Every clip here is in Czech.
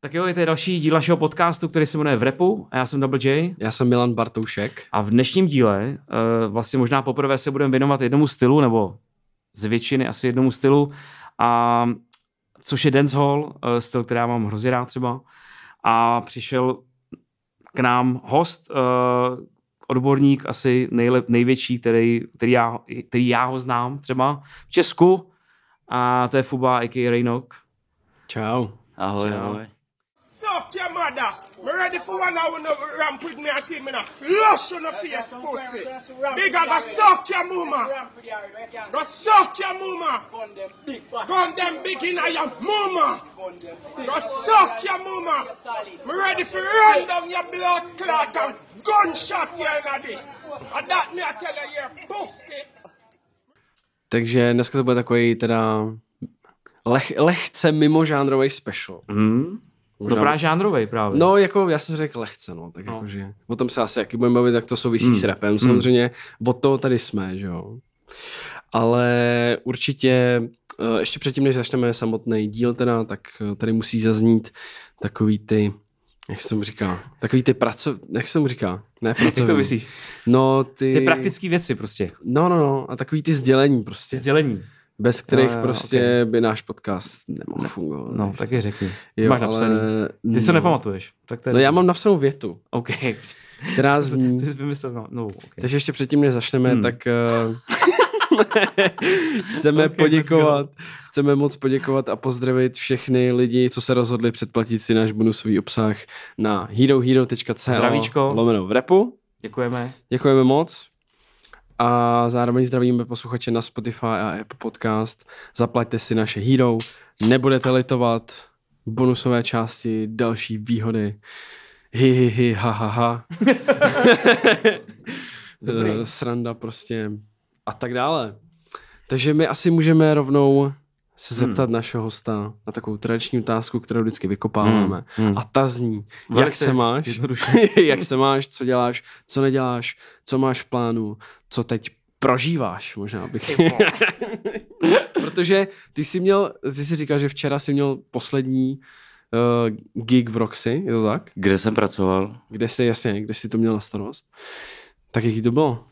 Tak jo, je to další díl našeho podcastu, který se jmenuje V repu a já jsem Double J. Já jsem Milan Bartoušek. A v dnešním díle uh, vlastně možná poprvé se budeme věnovat jednomu stylu, nebo z většiny asi jednomu stylu, a, což je dancehall, uh, styl, který já mám hrozně rád třeba. A přišel k nám host, uh, odborník asi nejlep, největší, který, který, já, který já ho znám třeba v Česku, a to je Fuba, a.k.a. Rainok. Čau. Ahoj, Čau. ahoj. Suck your mother. Me ready for one hour no ramp with me and see me na flush on the face pussy. Bigger go suck your mama. Go suck your mama. Gun them big in your mama. Go suck your mama. Me ready for run down your blood clot and gunshot you in this. And that me I tell you, you pussy. Takže dneska to bude takový teda leh, lehce mimožánrový special. Mm. Možná... No právě žánrovej právě. No, jako já jsem řekl lehce, no, tak no. jakože, o tom se asi jaký budeme bavit, tak to souvisí mm. s rapem, mm. samozřejmě, od toho tady jsme, že jo. Ale určitě, eh, ještě předtím, než začneme samotný díl teda, tak eh, tady musí zaznít takový ty, jak se mu říká, takový ty pracov... Jak se mu říká? Ne pracovní. Jak to myslíš? No ty... Ty praktické věci prostě. No, no, no. A takový ty sdělení prostě. Ty sdělení bez kterých no, jo, prostě okay. by náš podcast nemohl ne, fungovat. No, tak je řekni. Jo, máš napsaný. Ty no, se nepamatuješ. Tak je... No já mám napsanou větu. OK. Která zní... Ty jsi vymyslel, no, no okay. Takže ještě předtím, než začneme, hmm. tak uh... chceme okay, poděkovat, chceme moc poděkovat a pozdravit všechny lidi, co se rozhodli předplatit si náš bonusový obsah na herohero.co Zdravíčko. lomeno v repu. Děkujeme. Děkujeme moc a zároveň zdravíme posluchače na Spotify a Apple Podcast. Zaplaťte si naše Hero, nebudete litovat bonusové části, další výhody. Hi, hi, hi, ha, ha, ha. Sranda prostě a tak dále. Takže my asi můžeme rovnou se zeptat hmm. našeho hosta na takovou tradiční otázku, kterou vždycky vykopáváme. Hmm. Hmm. A ta zní, Velice jak se máš, jak se máš, co děláš, co neděláš, co máš v plánu, co teď prožíváš, možná bych. Protože ty jsi měl, ty jsi říkal, že včera jsi měl poslední uh, gig v Roxy, je to tak? Kde jsem pracoval. Kde jsi, jasně, kde jsi to měl na starost. Tak jaký to bylo?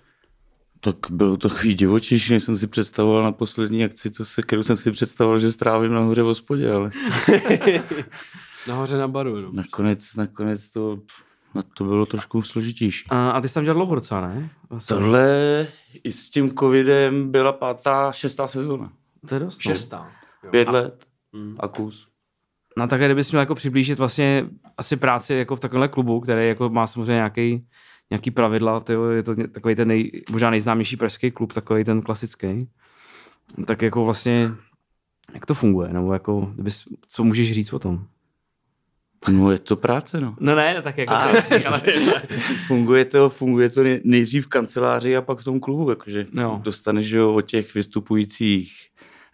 Tak bylo to takový divočejší, než jsem si představoval na poslední akci, to se, kterou jsem si představoval, že strávím nahoře v hospodě, ale... nahoře na baru, no. Nakonec, nakonec to, to bylo trošku složitější. A, a ty jsi tam dělal dlouho docela, ne? Vlastně. Tohle i s tím covidem byla pátá, šestá sezóna. To je dost. No. Šestá. Jo. Pět a, let hmm. a kus. No tak kdybys měl jako přiblížit vlastně asi práci jako v takovémhle klubu, který jako má samozřejmě nějaký nějaký pravidla, tyjo, je to takový ten nej, možná nejznámější pražský klub, takový ten klasický. Tak jako vlastně, jak to funguje, nebo jako, kdybys, co můžeš říct o tom? No je to práce, no. No ne, no tak jako a, to, ale... funguje to, funguje to nejdřív v kanceláři a pak v tom klubu, jakože no. dostaneš jo, od těch vystupujících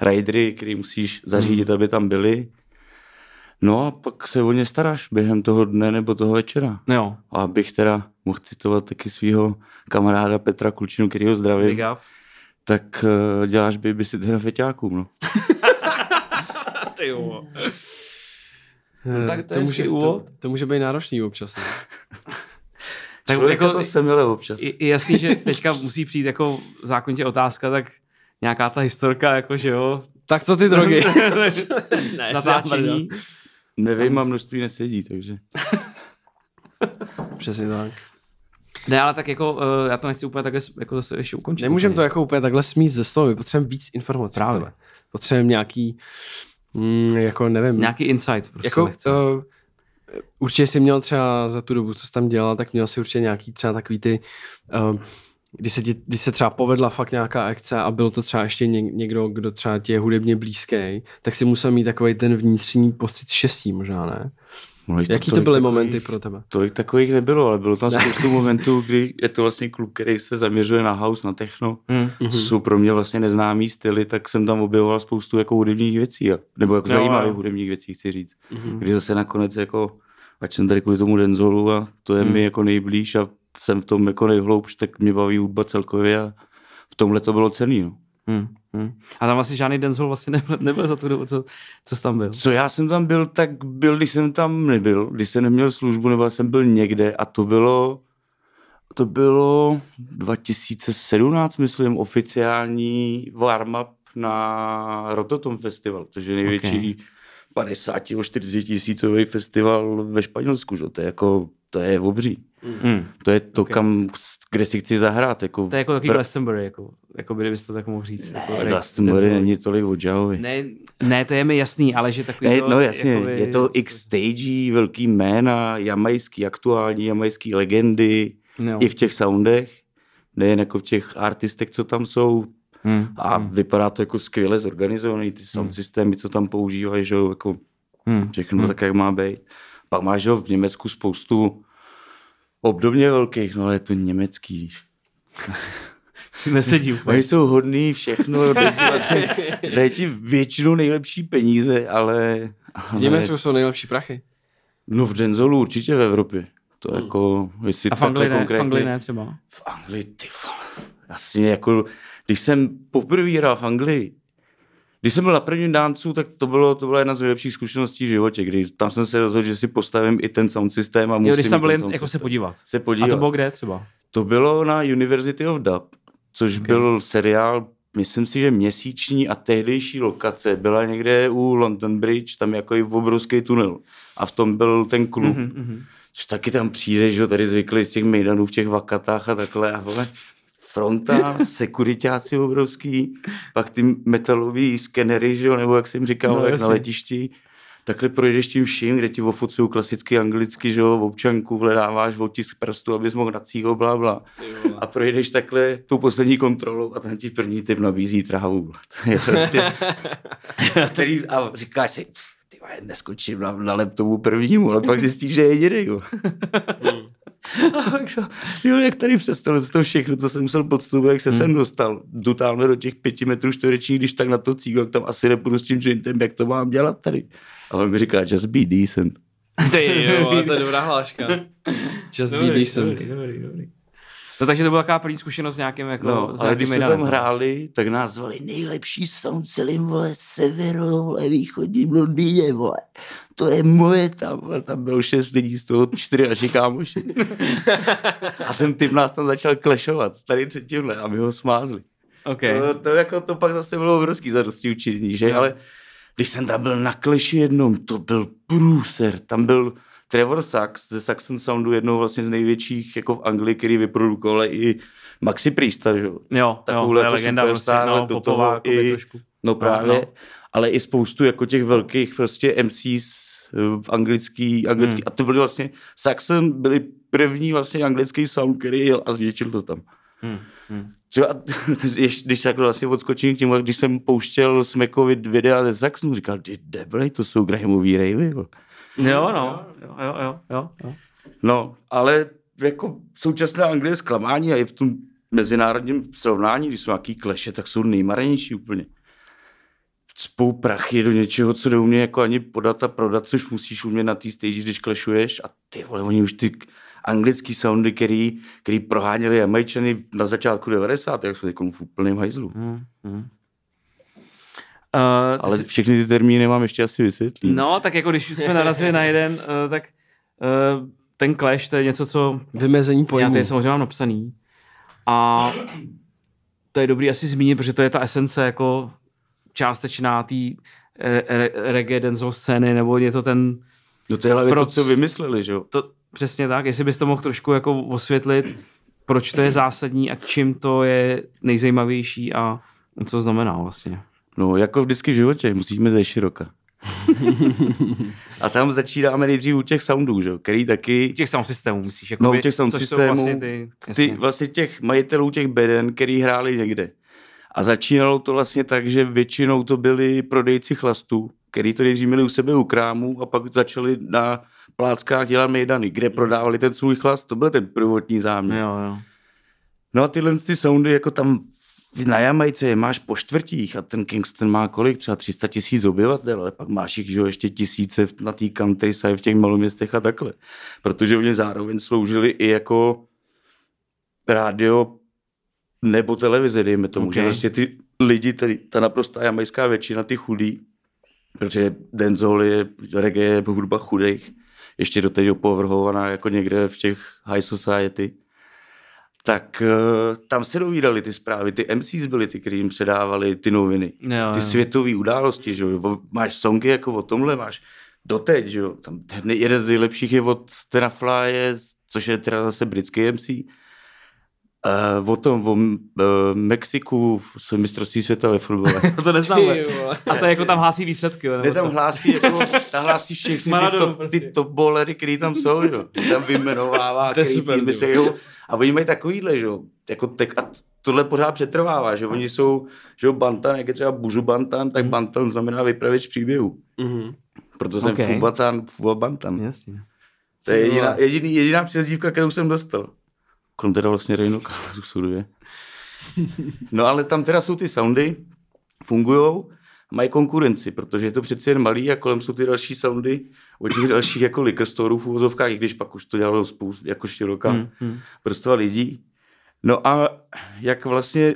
ridery, který musíš zařídit, hmm. aby tam byli No a pak se o ně staráš během toho dne nebo toho večera. Jo. A abych teda mohl citovat taky svého kamaráda Petra Klučinu, který ho zdravím, tak uh, děláš babysitter feťákům, no. Ty jo. No, tak to, to, může, úvod. To, to může být náročný občas. Ne? tak jako to jsem měl občas. Je, je jasný, že teďka musí přijít jako zákonitě otázka, tak nějaká ta historka, jako že jo. Tak co ty drogy? ne, Natáčení. Nevím, a množství nesedí, takže. Přesně tak. Ne, ale tak jako, uh, já to nechci úplně takhle jako zase ještě ukončit. Nemůžeme to jako úplně takhle smít ze stolu, my potřebujeme víc informací. Právě. Potřebujeme nějaký, mm, jako nevím. Nějaký insight prostě jako, uh, určitě jsi měl třeba za tu dobu, co jsi tam dělal, tak měl si určitě nějaký třeba takový ty uh, když se, ti, když se třeba povedla fakt nějaká akce a byl to třeba ještě někdo, kdo třeba ti je hudebně blízký, tak si musel mít takový ten vnitřní pocit štěstí možná, ne? No, Jaký to, to byly takových, momenty pro tebe? Tolik takových nebylo, ale bylo tam spoustu momentů, kdy je to vlastně klub, který se zaměřuje na house, na techno, mm. co mhm. jsou pro mě vlastně neznámý styly, tak jsem tam objevoval spoustu jako hudebních věcí, nebo jako no, zajímavých no. hudebních věcí, chci říct. Mm. Kdy zase nakonec jako, ať jsem tady kvůli tomu Denzolu a to je mm. mi jako nejblíž a jsem v tom jako nejhloubš, tak mě baví hudba celkově a v tomhle to bylo cený. No. Hmm. Hmm. A tam vlastně žádný Denzel vlastně nebyl, nebyl za tu dobu, co, co jsi tam byl. Co já jsem tam byl, tak byl, když jsem tam nebyl, když jsem neměl službu, nebo jsem byl někde a to bylo, to bylo 2017, myslím, oficiální warm-up na Rototom festival, což je největší okay. 50 nebo 40 tisícový festival ve Španělsku, že? to je jako, to je obří. Mm. To je to, okay. kam, kde si chci zahrát. Jako to je jako takový pr- Glastonbury, jako, jako by to tak mohl říct. Ne, jako Glastonbury není tolik od Javovi. Ne, ne, to je mi jasný, ale že takový ne, to, No jasně, jakoby... je to x stagí, velký jména, jamajský, aktuální jamajský legendy, no. i v těch soundech, nejen jako v těch artistech, co tam jsou, Hmm, a hmm. vypadá to jako skvěle zorganizovaný, ty sound hmm. systémy, co tam používají, že jako hmm. všechno hmm. tak, jak má být. Pak máš v Německu spoustu obdobně velkých, no ale je to německý, víš. Nesedí úplně. Oni jsou hodný, všechno, dají ti, vlastně, dají ti většinou nejlepší peníze, ale... V Německu jsou nejlepší prachy. No v Denzolu určitě v Evropě. To hmm. jako, jestli A v Anglii ne, konkrétně... v Anglii ne třeba? V Anglii, ty Asi jako, když jsem poprvé hrál v Anglii, když jsem byl na prvním dáncu, tak to, bylo, to byla jedna z nejlepších zkušeností v životě, kdy tam jsem se rozhodl, že si postavím i ten sound systém a musím... Jo, když tam byl jen jako se podívat. Se podívat. A to bylo kde třeba? To bylo na University of Dub, což okay. byl seriál, myslím si, že měsíční a tehdejší lokace byla někde u London Bridge, tam jako i obrovský tunel. A v tom byl ten klub. Mm-hmm. Což taky tam přijde, že tady zvykli z těch mejdanů v těch vakatách a takhle. A vole, fronta, sekuritáci obrovský, pak ty metalový skenery, že jo, nebo jak jsem říkal, no, jak na letišti. Takhle projdeš tím vším, kde ti ofocují klasicky anglicky, že jo, v občanku, vledáváš otisk prstu, abys mohl nacího, bla, bla. A projdeš takhle tu poslední kontrolu a ten ti první typ nabízí trávu. To je prostě, který, a říkáš si, ty neskočím na, na laptopu prvnímu, ale pak zjistíš, že je jediný. Jo, jak tady přestalo se to všechno, co jsem musel podstupovat, jak se hmm. sem dostal. Jdu tamhle do těch pěti metrů čtverečních, když tak na to cígo, jak tam asi nepůjdu s tím jointem, jak to mám dělat tady. A on mi říká, just be decent. Ty jo, to je dobrá hláška. Just be decent. Dobrý, dobrý, dobrý. No takže to byla taková první zkušenost s nějakým jako no, ale když jsme tam hráli, tak nás zvali nejlepší sound celým, vole, severo, vole, východním Londýně, vole. To je moje tam, vole, tam bylo šest lidí, z toho čtyři naši kámoši. a ten typ nás tam začal klešovat, tady před tímhle, a my ho smázli. Okay. To, to, jako, to pak zase bylo obrovský zadosti učinění, že? No. Ale když jsem tam byl na kleši jednom, to byl průser, tam byl Trevor Sachs ze Saxon Soundu, jednou vlastně z největších jako v Anglii, který vyprodukoval i Maxi Priesta, že? Jo, Takovou jo, jako legenda superstar, prostě, no, do toho i, trošku. no právě, no. ale i spoustu jako těch velkých prostě MCs v anglický, anglický hmm. a to byly vlastně, Saxon byli první vlastně anglický sound, který jel a zvětšil to tam. Hmm. Hmm. Třeba, když tak vlastně odskočím k tím, když jsem pouštěl Smekovi videa ze Saxonu, říkal, ty debily, to jsou Grahamový ravey. Jo, no, jo, jo, jo, jo, jo. No, ale jako současné Anglie zklamání a i v tom mezinárodním srovnání, když jsou nějaký kleše, tak jsou nejmarnější úplně. Cpou prachy do něčeho, co neumě jako ani podat a prodat, což musíš umět na té stage, když klešuješ a ty vole, oni už ty anglický soundy, který, který proháněli Jamajčany na začátku 90. jak jsou teď v úplném hajzlu. Hmm, hmm. Uh, Ale všechny ty termíny mám ještě asi vysvětlí. No, tak jako když jsme narazili na jeden, uh, tak uh, ten clash, to je něco, co... Vymezení pojmu. Já tady samozřejmě mám napsaný. A to je dobrý asi zmínit, protože to je ta esence jako částečná té re- re- reggae dancehall scény, nebo je to ten... No to je hlavně proc... to, co vymysleli, že jo? To, přesně tak, jestli bys to mohl trošku jako osvětlit, proč to je zásadní a čím to je nejzajímavější a co to znamená vlastně. No, jako vždycky v životě, musíme ze široka. a tam začínáme nejdřív u těch soundů, že? který taky... U těch sound systémů, myslíš? Jako no, u těch sound systémů, vlastně ty, ty, vlastně těch majitelů těch beden, který hráli někde. A začínalo to vlastně tak, že většinou to byli prodejci chlastů, který to nejdřív měli u sebe u krámu a pak začali na pláckách dělat mejdany, kde prodávali ten svůj chlast, to byl ten prvotní záměr. Jo, jo. No a tyhle ty soundy, jako tam na Jamajce je máš po čtvrtích a ten Kingston má kolik? Třeba 300 tisíc obyvatel, ale pak máš jich že jo, ještě tisíce na té countryside v těch maloměstech a takhle. Protože oni zároveň sloužili i jako rádio nebo televize, dejme tomu, okay. že prostě ty lidi, tady, ta naprostá jamajská většina, ty chudí, protože dancehall je, reggae je hudba chudých, ještě doteď opovrhovaná jako někde v těch high society, tak uh, tam se dovídali ty zprávy, ty MCs byly ty, kteří jim předávali ty noviny, Jo, ty jo. světové události, že jo, máš songy jako o tomhle, máš doteď, že jo, tam ten jeden z nejlepších je od Tena Flye, což je teda zase britský MC, Uh, o tom, o uh, Mexiku, s mistrovství světa ve fotbale. to neznáme. A to jako tam hlásí výsledky. jo, Ne tam co? hlásí, jako, tam hlásí všechny ty top, prostě. ty top bowlery, který tam jsou, jo. Tam vyjmenovává, To je který super, týmy ty se jdou. A oni mají takovýhle, že jo. Jako tek, a tohle pořád přetrvává, že oni jsou, že jo, Bantan, jak je třeba Bužu Bantan, tak Bantan znamená vypravěč příběhu. Mhm. Proto jsem Okay. Fubatan, Fuba Bantan. Jasně. To je jediná, jediný, jediná přezdívka, kterou jsem dostal. Krom teda vlastně Rejno suduje. No ale tam teda jsou ty soundy, fungujou, mají konkurenci, protože je to přeci jen malý a kolem jsou ty další soundy od těch dalších jako liquor storeů v uvozovkách, i když pak už to dělalo spoustu, jako široká Hmm, hmm. hmm. vrstva lidí. No a jak vlastně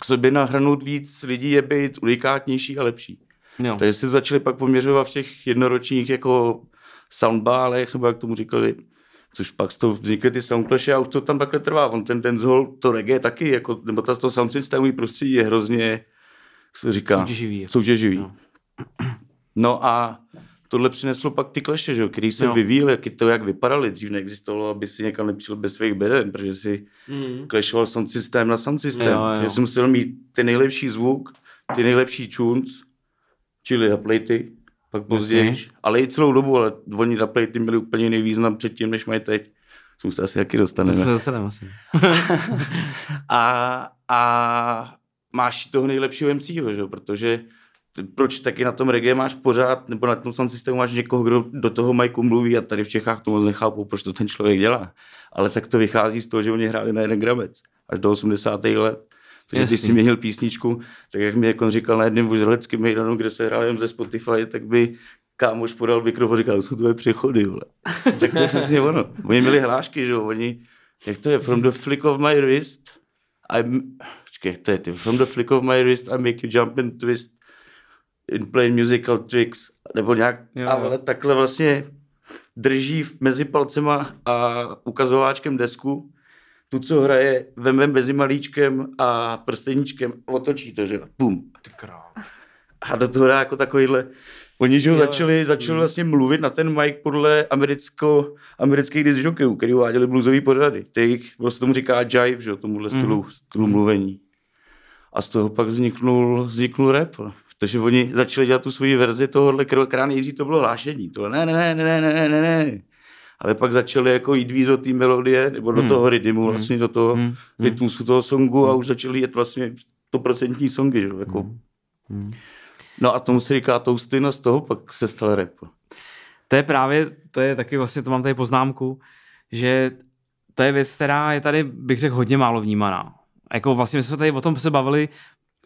k sobě nahrnout víc lidí je být unikátnější a lepší. Jo. Takže si začali pak poměřovat v těch jednoročních jako soundbálech, nebo jak tomu říkali, což pak z toho vznikly ty soundclashy a už to tam takhle trvá. On ten dancehall, to reggae taky, jako, nebo ta, to sound systémový prostředí je hrozně, jak se to říká, Soutěživý. jako. soutěživý. No. No a tohle přineslo pak ty kleše, že který se Jo. vyvíjel, jak to, jak vypadaly. Dřív neexistovalo, aby si někam nepřijel bez svých beden, protože si Mhm. klešoval sound systém na sound systém. Jo, jo. Já jsem musel mít ten nejlepší zvuk, ty nejlepší tunes, čili na plejty, pak později, Jasně. ale i celou dobu, ale oni na plejty měli úplně jiný význam předtím, než mají teď. Jsem se asi To dostaneme. zase nemusím. a, a máš toho nejlepšího MCho, že? protože proč taky na tom reggae máš pořád, nebo na tom sound systému máš někoho, kdo do toho Majku mluví a tady v Čechách to moc nechápou, proč to ten člověk dělá. Ale tak to vychází z toho, že oni hráli na jeden gramec až do 80. let. Takže když Jasný. si měnil písničku, tak jak mi jako on říkal na jednom voželeckém mejdanu, kde se hrál jen ze Spotify, tak by kámoš podal mikrofon a říkal, jsou tvoje přechody, vole. tak to je přesně ono. Oni měli hlášky, že jo, oni, jak to je, from the flick of my wrist, I'm, počkej, to je ty, from the flick of my wrist I make you jump and twist in playing musical tricks, nebo nějak, Jo, jo, jo. ale takhle vlastně drží mezi palcema a ukazováčkem desku, tu, co hraje, veme mezi malíčkem a prsteníčkem, otočí to, že bum. A do toho hrá jako takovýhle, oni, že jo. začali, začali vlastně mluvit na ten mic podle americko, amerických disjokejů, který uváděli bluesový pořady. Těch, vlastně tomu říká jive, že jo, tomuhle stylu, Mhm. stylu mluvení. A z toho pak vzniknul, vzniknul rap. Protože oni začali dělat tu svoji verzi tohohle, která nejdřív to bylo hlášení. To ne, ne, ne, ne, ne, ne, ne, ne. Ale pak začali jako jít víc do té melodie, nebo do Hmm. toho rytmu, vlastně do toho Hmm. rytmusu toho songu a už začali jet vlastně 100% songy, že? Jako. Hmm. Hmm. No a tomu se říká toastin a z toho pak se stal rap. To je právě, to je taky vlastně, to mám tady poznámku, že to je věc, která je tady, bych řekl, hodně málo vnímaná. Jako vlastně my jsme tady o tom se bavili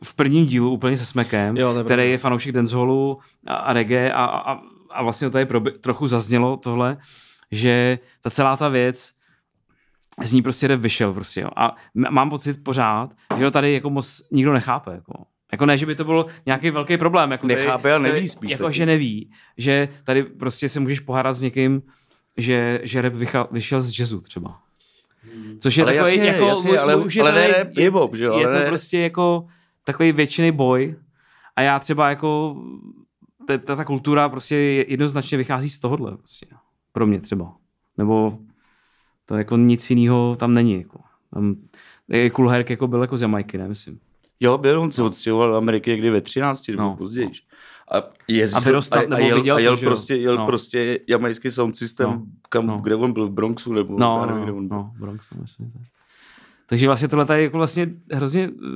v prvním dílu úplně se Smekem, Jo, to je který pravda. je fanoušek dancehallu a, a reggae a, a, a vlastně tady probi- trochu zaznělo tohle, že ta celá ta věc z ní prostě rap vyšel prostě, jo. A mám pocit pořád, že ho tady jako moc nikdo nechápe, jako. Jako ne, že by to byl nějaký velký problém. Jako tady- Nechápe a neví spíš Jako, taky. že neví, že tady prostě se můžeš pohádat s někým, že, že rap vychal, vyšel z jazzu třeba. Což je Ale takový, jasně, jako, jasně, ale- už je ale ne rap, hip-hop, že jo, Je to ne- prostě jako takový většiný boj a já třeba jako ta, ta, ta kultura prostě jednoznačně vychází z tohohle prostě. Pro mě třeba. Nebo to jako nic jiného tam není. Jako. Tam, Cool Herc jako byl jako z Jamajky, ne, myslím. Jo, byl, on se odstěhoval do Ameriky někdy ve 13 nebo No, no, později. A, jezdil, A vyrostl- a, a jel, viděl a to, jel jo? prostě, jel No. prostě jamajský sound systém, No, kam, no. kde on byl, v Bronxu, nebo No, já nevím, kde no, on byl. no, Bronx, no, myslím. tak. Takže vlastně tohle je jako vlastně hrozně eh,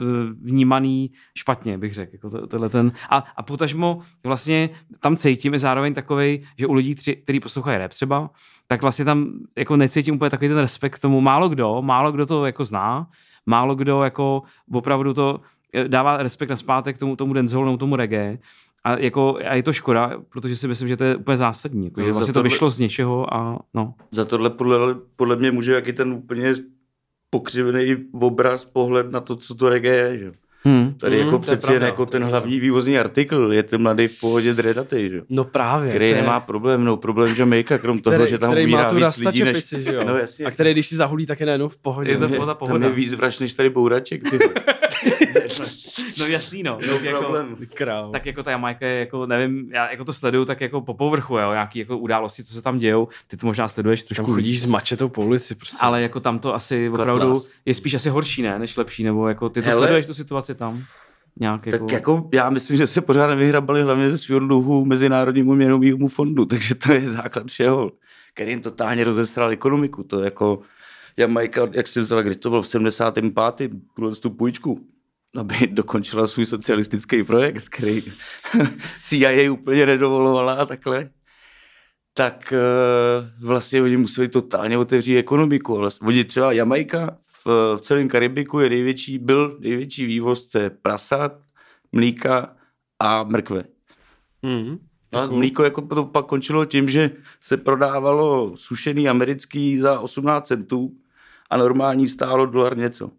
vnímaný špatně, bych řekl. Jako to, tohle ten, a, a potažmo vlastně tam cítím i zároveň takovej, že u lidí, tři, kteří poslouchají rap třeba, tak vlastně tam jako necítím úplně takový ten respekt k tomu. Málo kdo, málo kdo to jako zná, málo kdo jako opravdu to eh, dává respekt na zpátek tomu, tomu nebo tomu reggae. A, jako, a je to škoda, protože si myslím, že to je úplně zásadní. Jako, No, že vlastně to tohle- vyšlo z něčeho a no. Za tohle podle, podle mě může jaký ten úplně pokřivený obraz, pohled na to, co to reggae je. Že? Hmm. Tady Hmm, jako je přeci jen jako ten hlavní vývozní artikl, je ten mladý v pohodě dredatej, že? jo? No právě. který je- nemá problém, no problém Jamaica, krom toho, který, že tam který má umírá tu víc lidí než... že jo? No jasně. A který, když si zahulí, tak je najednou v pohodě. Je to je, pohoda, tam pohoda. je víc vraž než tady bouraček. No jasný, no. No Tak jako, problém. Král. tak jako ta Jamajka je jako, nevím, já jako to sleduju tak jako po povrchu, jo, nějaký jako události, co se tam dějou, ty to možná sleduješ Tam trošku chodíš víc. s mačetou po ulici prostě. Ale jako tam to asi opravdu Kotlas. je spíš asi horší, ne, než lepší, nebo jako ty to Hele. sleduješ tu situaci tam? Nějak jako... Tak jako já myslím, že se pořád nevyhrabali hlavně ze svého dluhu Mezinárodnímu měnovému fondu, takže to je základ všeho, který jim totálně rozesral ekonomiku. To jako Jamajka, jak si vzala, kdy to bylo v 75. tuhle tu půjčku, aby dokončila svůj socialistický projekt, který CIA úplně nedovolovala a takhle, tak eh, vlastně oni museli totálně otevřít ekonomiku. Vlastně, oni třeba Jamajka v, v celém Karibiku je největší, byl největší vývozce prasat, mlíka a mrkve. Hmm. A mlíko jako to pak končilo tím, že se prodávalo sušený americký za 18 centů a normální stálo dolar něco.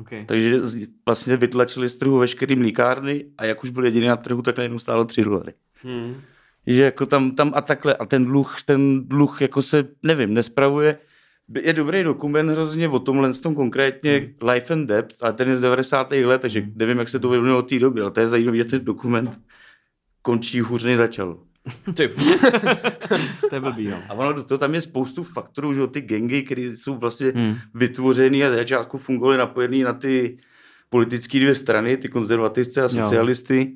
Okay. Takže vlastně vytlačili z trhu veškerý mlíkárny a jak už byl jediný na trhu, tak najednou stálo 3 dolary. Hmm. Že jako tam, tam a takhle. A ten dluh, ten dluh jako se, nevím, nespravuje. Je dobrý dokument hrozně o tomhle tom konkrétně Life and Debt, ale ten je z 90. let, takže nevím, jak se to vyvinulo od té doby, ale to je zajímavé, že ten dokument končí hůř než začal. Ty, To je blbý, no. A ono toho tam je spoustu faktorů, že ty gengy, které jsou vlastně Hmm. vytvořený a za začátku fungovaly napojený na ty politické dvě strany, ty konzervativce a socialisty.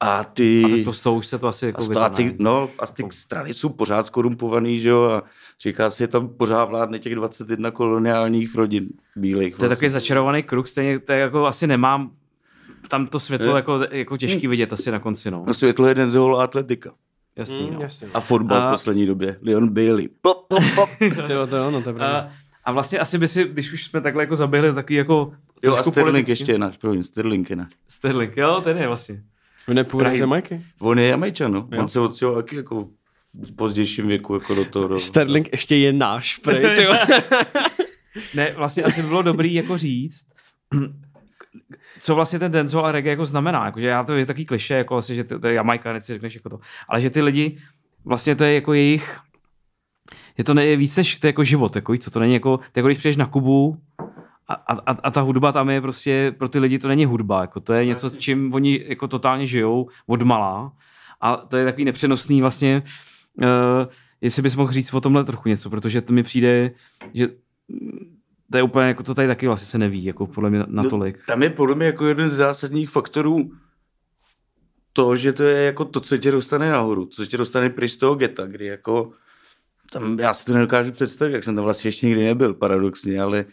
A ty... A to s tou už se to asi jako a, ty, no, a ty strany jsou pořád skorumpovaný, že jo, a říká se, že tam pořád vládne těch 21 koloniálních rodin bílých. To je takový začarovaný kruh, stejně to je jako asi nemám tam to světlo Je. jako, jako těžký vidět asi na konci, no. No světlo je jeden z atletika. Jasný, Hmm, no. jasně. A fotbal A- v poslední době. Leon Bailey. Pop, pop, pop. To to jo, no, to je. A, a vlastně asi by si, když už jsme takhle jako zaběhli takový jako Jo, a Sterling politický- ještě je náš, promiň, Sterling je náš. Sterling, jo, ten je vlastně. Vy nepůjdete Rahim. z Jamajky? On je Jamajčan, no. Jo. On se odstěhoval taky jako v pozdějším věku, jako do toho. Do... Sterling ještě je náš, prej. Ne, vlastně asi by bylo dobrý jako říct, co vlastně ten dancehall a reggae jako znamená. Jakože já to je takový kliše, jako vlastně, že to, to je Jamajka, nechci řekneš jako to. Ale že ty lidi, vlastně to je jako jejich, je to ne, víc než to je jako život, jako, co, to není jako, to jako když přijdeš na Kubu a, a, a, a, ta hudba tam je prostě, pro ty lidi to není hudba, jako to je něco, čím oni jako totálně žijou od malá a to je takový nepřenosný vlastně, uh, jestli bys mohl říct o tomhle trochu něco, protože to mi přijde, že to je úplně, jako to tady taky vlastně se neví, jako podle mě natolik. No, tam je podle mě jako jeden z zásadních faktorů to, že to je jako to, co tě dostane nahoru, co tě dostane pryč z toho geta, kdy jako tam, já si to nedokážu představit, jak jsem tam vlastně ještě nikdy nebyl, paradoxně, ale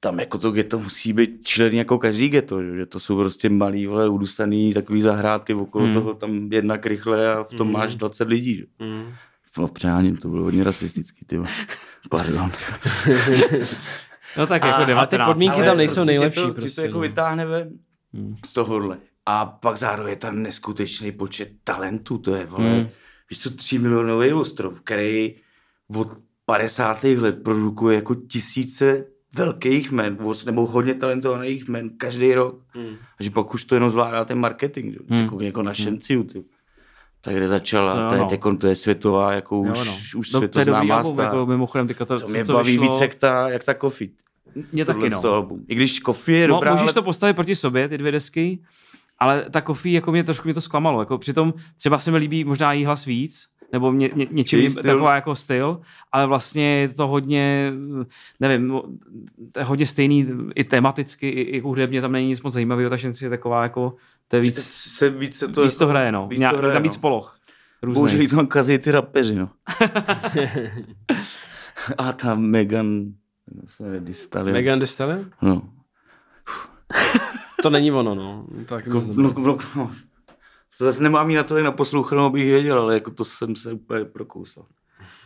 tam jako to ghetto musí být člený jako každý ghetto, že, to jsou prostě malý, vole, udustaný takový zahrádky okolo Hmm. toho, tam jedna rychle a v tom Hmm. máš 20 lidí. Že? Hmm. No přáním, to bylo hodně rasistický, ty. Pardon. No tak jako A- a ty 19. podmínky tam nejsou prostě tě nejlepší To, prostě, to jako no. vytáhne ven Hmm. z tohohle. A pak zároveň je tam neskutečný počet talentů, to je, vole, Hmm. hmm. víš co, tří milionový ostrov, který od 50. let produkuje jako tisíce velkých men, nebo hodně talentovaných men každý rok. Hmm. A že pak už to jenom zvládá ten marketing, Hmm. hmm. jako, jako na Šenciu, ty. Tak kde začala, No, no. teď to je světová, jako už, Jo, no. už no, dobrý světoznámá album, star. jako mimochodem teďka to, To mě co baví vyšlo, víc jak ta, jak ta Coffee. Mě taky, toho no. album. I když Coffee je dobrá, můžeš ale to postavit proti sobě, ty dvě desky, ale ta Coffee, jako mě trošku mě to zklamalo. Jako přitom třeba se mi líbí možná jí hlas víc, nebo ně, ně, něčím Její styl. taková jako styl, ale vlastně je to hodně, nevím, no, to je hodně stejný i tematicky, i, i hudebně tam není nic moc zajímavého, ta šanci je taková jako, to je víc, se víc se to, víc to hraje, no. víc to hraje, na víc no. poloh. Bohužel Různých. jí tam kazí ty rapeři, no. A ta Megan, Thee Stallion. Megan Thee Stallion? No. To není ono, no. To taky Jako, no, no, no. To zase nemám jí na to, jak naposlouchanou, abych věděl, ale jako to jsem se úplně prokousal.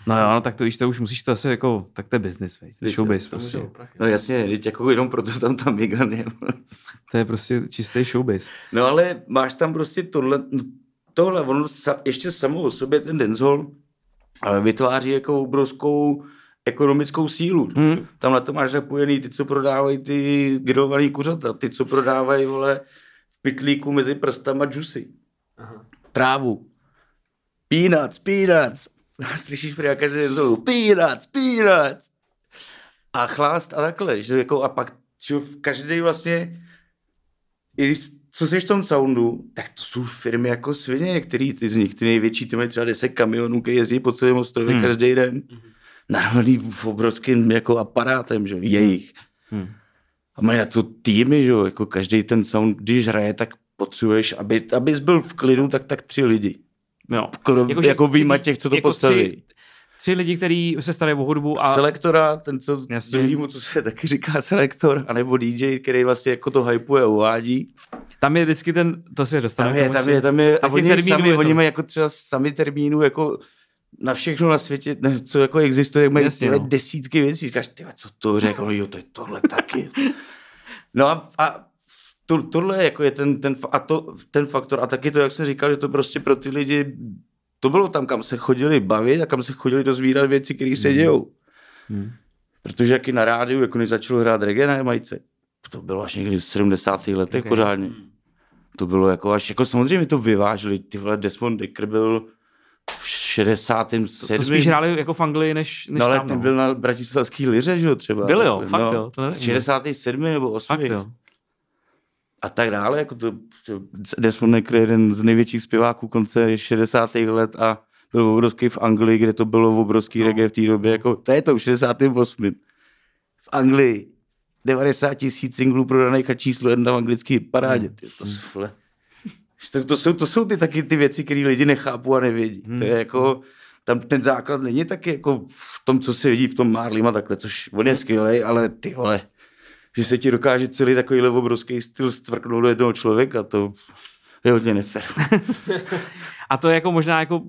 No jo, no, tak to víš, to už musíš to asi jako, tak to je business, veď. To je showbiz To prostě. prachy. No jasně, teď jako jenom proto tam ta Megan je. To je prostě čistý showbiz. No ale máš tam prostě tohle, no, tohle, ono sa, ještě samo o sobě ten dancehall ale vytváří jako obrovskou ekonomickou sílu. Hmm. Tam na to máš napojený ty, co prodávají ty grilovaný kuřata, ty, co prodávají, vole, v pytlíku mezi prstama džusy. Trávu. Peanuts, peanuts. Slyšíš prý každý den znovu, peanuts, peanuts. A chlást a takhle, že jako a pak že každý vlastně, i co jsi v tom soundu, tak to jsou firmy jako svině, některý ty z nich, ty největší, ty mají třeba 10 kamionů, který jezdí po celém ostrově hmm. každý den. Hmm. Narvaný v obrovským jako aparátem, že jejich. Hmm. A mají na to týmy, že jako každý ten sound, když hraje, tak potřebuješ, aby, abys byl v klidu, tak tak tři lidi. No. Krom, jako, jako výjima těch, co to jako postaví. Tři, tři lidi, kteří se starají o hudbu a... Selektora, ten, co druhýmu, co se taky říká selektor, anebo DJ, který vlastně jako to hypuje a uvádí. Tam je vždycky ten, to se dostane. Tam je, tam je, tam je, a oni, sami, oni mají jako třeba sami termínů, jako na všechno na světě, ne, co jako existuje, jak mají Jasně, no. desítky věcí. Říkáš, ty co to řekl, no jo, to je tohle taky. No a, a to, tohle jako je ten, ten, a to, ten faktor. A taky to, jak jsem říkal, že to prostě pro ty lidi, to bylo tam, kam se chodili bavit a kam se chodili dozvídat věci, které se dějou. Hmm. Protože jak i na rádiu, jako než začalo hrát reggae na Jamajce, to bylo až někdy v 70. letech Ok. okay. pořádně. To bylo jako až, jako samozřejmě to vyvážili, ty vole Desmond Decker byl 67. To spíš hráli jako v Anglii, než, než No ale tam, ten no. byl na bratislavský liře, že jo, třeba. Byl jo, no, fakt jo, to nevím. 67. nebo 8. Fakt jo. A tak dále, jako to, to Desmond Decker je jeden z největších zpěváků konce 60. let a byl obrovský v Anglii, kde to bylo obrovský no. reggae v té době, jako to je to v 68. V Anglii 90 tisíc singlů prodaných a číslo jedna v anglické parádě. Ty, to, vole. To, to, jsou, to jsou ty taky ty věci, které lidi nechápou a nevědí. To je jako, tam ten základ není taky jako v tom, co se vidí v tom Marlím a takhle, což on je skvělý, ale ty vole, že se ti dokáže celý takovýhle obrovský styl stvrknout do jednoho člověka, to je hodně nefér. A to je jako možná jako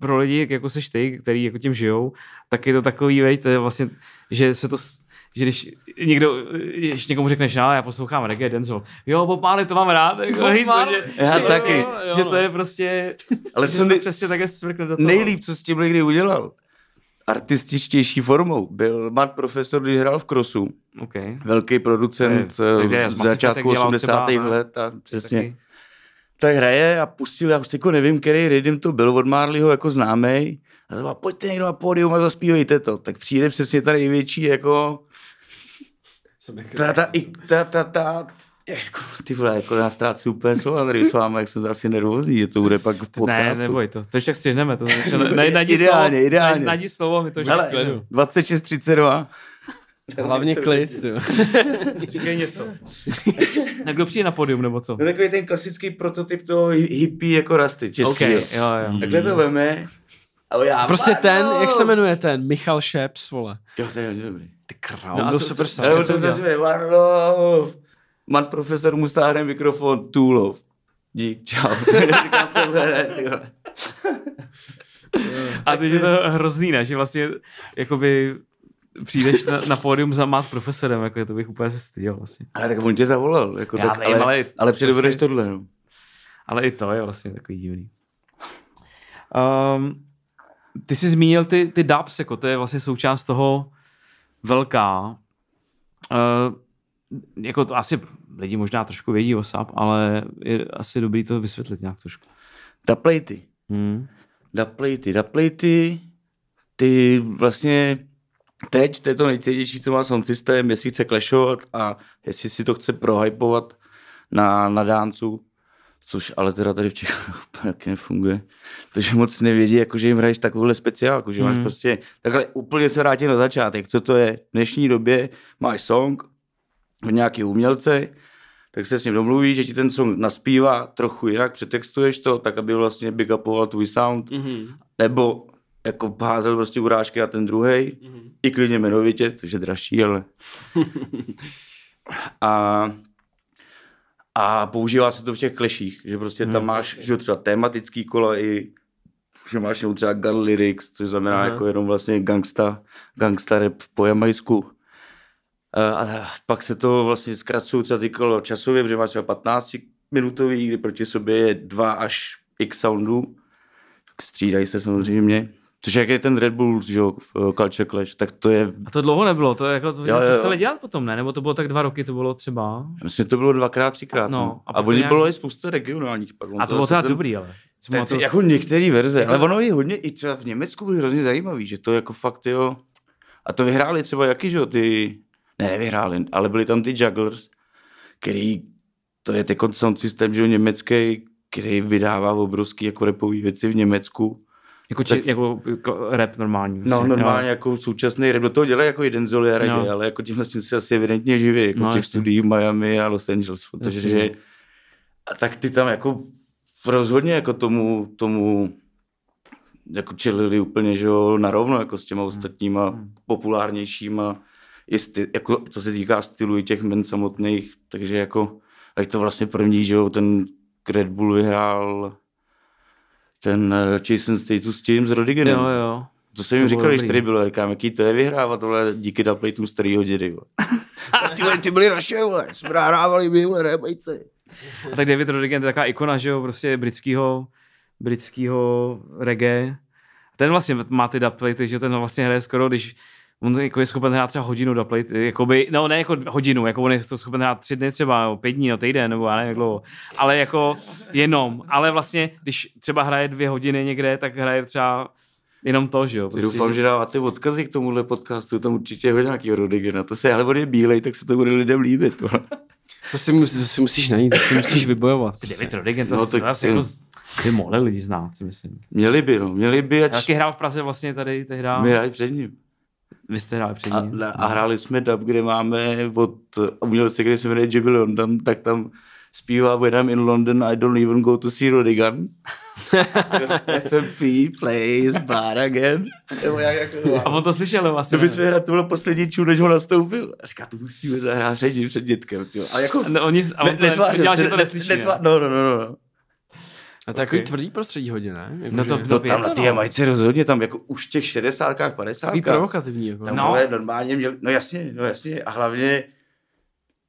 pro lidi, jako seš ty, který jako tím žijou, tak je to takový, veď, to je vlastně, že se to, že když někdo, když někomu řekneš, no, já poslouchám reggae, dancehall, jo, Bob Marley, to mám rád, jako, Bob Marley. že, Já že, taky. To, že to je prostě, Ale že co to nej- přesně také svrkne do toho. Nejlíp, co s tím kdy udělal, artističtější formou, byl Matt Profesor, když hrál v Krosu. Okay. Velký producent To je- eh, z v Massive začátku Attack dělal 80. třeba, ne? let a přesně. Taky. Tak hraje a pustil, já už teďko nevím, který rytm to byl od Marleyho jako známej. A to byla, pojďte někdo na pódium a zaspívejte to. Tak přijde přesně ta největší jako ta, ta, i, ta, ta, ta, jako, ty vole, jako já ztrácím úplně slova tady s vámi, jak jsem asi nervózní, že to bude pak v Ne, podcastu. neboj to. To ještě tak střihneme. To, to, ne, najdi Ideálně, slovo, ideálně. Najdi slovo, my to ještě střihneme. 26.32. Hlavně klid. Říkej něco. A kdo přijde na podium, nebo co? To je takový ten klasický prototyp toho hi- hippie jako rasty český. OK, jo, jo. Takhle to veme. A já, Prostě Marlo! ten, jak se jmenuje ten, Michal Šeps, vole. Jo, to je hodně dobrý. Ty král, No no byl super sám. On to zařve, Marlo, man profesor mu stáhne mikrofon, Tůlov. Dík, čau. A teď je to hrozný, ne? Že vlastně jakoby přijdeš na, na pódium za mát profesorem, jako to bych úplně se styděl vlastně. ale tak on tě zavolal, jako Já tak, vím, ale, ale ale, ale předvedeš prostě- tohle, no. Ale i to je vlastně takový divný. Um, ty jsi zmínil ty, ty dubs, jako to je vlastně součást toho velká. Uh, jako to asi lidi možná trošku vědí o SAP, ale je asi dobrý to vysvětlit nějak trošku. Daplejty. Hmm. Daplejty, daplejty, ty vlastně teď, to je to nejcennější, co má sound systém, jestli chce clashovat a jestli si to chce prohypovat na, na dáncu, což ale teda tady v Čechách úplně taky nefunguje, protože moc nevědí, jako, že jim hraješ takovouhle speciálku, že máš Hmm. prostě, takhle úplně se vrátím na začátek, co to je, v dnešní době máš song od nějaký umělce, tak se s ním domluvíš, že ti ten song naspívá trochu jinak, přetextuješ to, tak aby vlastně big upoval tvůj sound, Mhm. nebo jako házel prostě urážky na ten druhý, Mhm. i klidně jmenovitě, což je dražší, ale... a, a používá se to v těch kleších, že prostě tam máš že třeba tematický kola i že máš jenom třeba gun lyrics, což znamená Aha. jako jenom vlastně gangsta, gangsta rap po jamajsku. A, a pak se to vlastně zkracují třeba ty kolo časově, protože máš třeba 15 minutový, kdy proti sobě je dva až x soundů. Střídají se samozřejmě. Což jak je ten Red Bull, že jo, v, uh, Culture Clash, tak to je, A to dlouho nebylo, to jako to Jo, přestali dělat potom, ne? Nebo to bylo tak dva roky, to bylo třeba. já myslím, že to bylo dvakrát, třikrát. No, No, a a, to oni nějak- bylo i spousta regionálních. Pak A to bylo teda ten- dobrý, ale. Si Te, pamatuju- te, jako některé verze, ale ono je hodně, i třeba v Německu byly hrozně zajímavý, že to jako fakt, jo. A to vyhráli třeba jaký, že jo, ty, ne, nevyhráli, ale byli tam ty Jugglers, který, to je sound systém, že jo, německý, který vydává obrovský jako repový věci v Německu. Jako, či, jako, jako rap normální. No, prostě, normálně jo. jako současný rap, do toho dělají jako jeden zoli a reggae, No. ale jako tímhle s tím se asi evidentně živí, jako No, v těch studiích v Miami a Los Angeles, protože, že, a tak ty tam jako rozhodně jako tomu, tomu jako čelili úplně, že jo, narovno jako s těma ostatníma populárnějšíma, i sty, jako, co se týká stylu i těch men samotných, takže jako, jak to vlastně první, že jo, ten Red Bull vyhrál ten eh, Jason Status s tím s Rodigenem. Jo, jo. To jsem jim To říkal, když tady bylo, říkám, jaký to je vyhrávat, tohle díky dubplatům starýho dědy. ty, ty byli naše, vole, jsme nahrávali my, vole, rebejce. A tak David Rodigan to je taková ikona, že jo, prostě britského, britského reggae. Ten vlastně má ty dubplaty, že ten vlastně hraje skoro, když on jako je schopen hrát třeba hodinu dubplate, jakoby, no ne jako hodinu, jako on je to schopen hrát tři dny třeba, nebo pět dní, no týden, nebo já nevím jak dlouho, ale jako jenom, ale vlastně, když třeba hraje dvě hodiny někde, tak hraje třeba jenom to, že jo. Prostě, doufám, že dáváte odkazy k tomuhle podcastu, tam určitě je nějakého Rodigena. To se, ale on je bílej, tak se to bude lidem líbit. To si, musí, to si musíš najít, to si musíš vybojovat. David Rodigan, to, No, no, to- asi jako, z- by mohli lidi znát, si myslím. Měli by, no, měli by, ač taky hrál v Praze vlastně tady, tehdy, my hráli před ním. Vy jste hráli před A, ním. a hráli jsme dub, kde máme od umělce, který se jmenuje Jimmy London, tak tam zpívá When I'm in London, I don't even go to see Rodigan. FMP plays bad again. Nebo jak, jak to A on to slyšel vlastně. To bychom hrát, to bylo poslední čů, než ho nastoupil. A říká, to musíme zahrát před ním, před dětkem. Tyjo. A jako, No, oni, a on to netvářil se, že to ne- neslyší. netvá- ne? No, no, no, no. A to je takový Ok. tvrdý prostředí hodně, ne? Jako, No to- že- to- No tam na ty no. majce rozhodně, tam jako už v těch 60 50 Takový provokativní. Jako. Tam No. no. normálně měl, no jasně, no jasně. A hlavně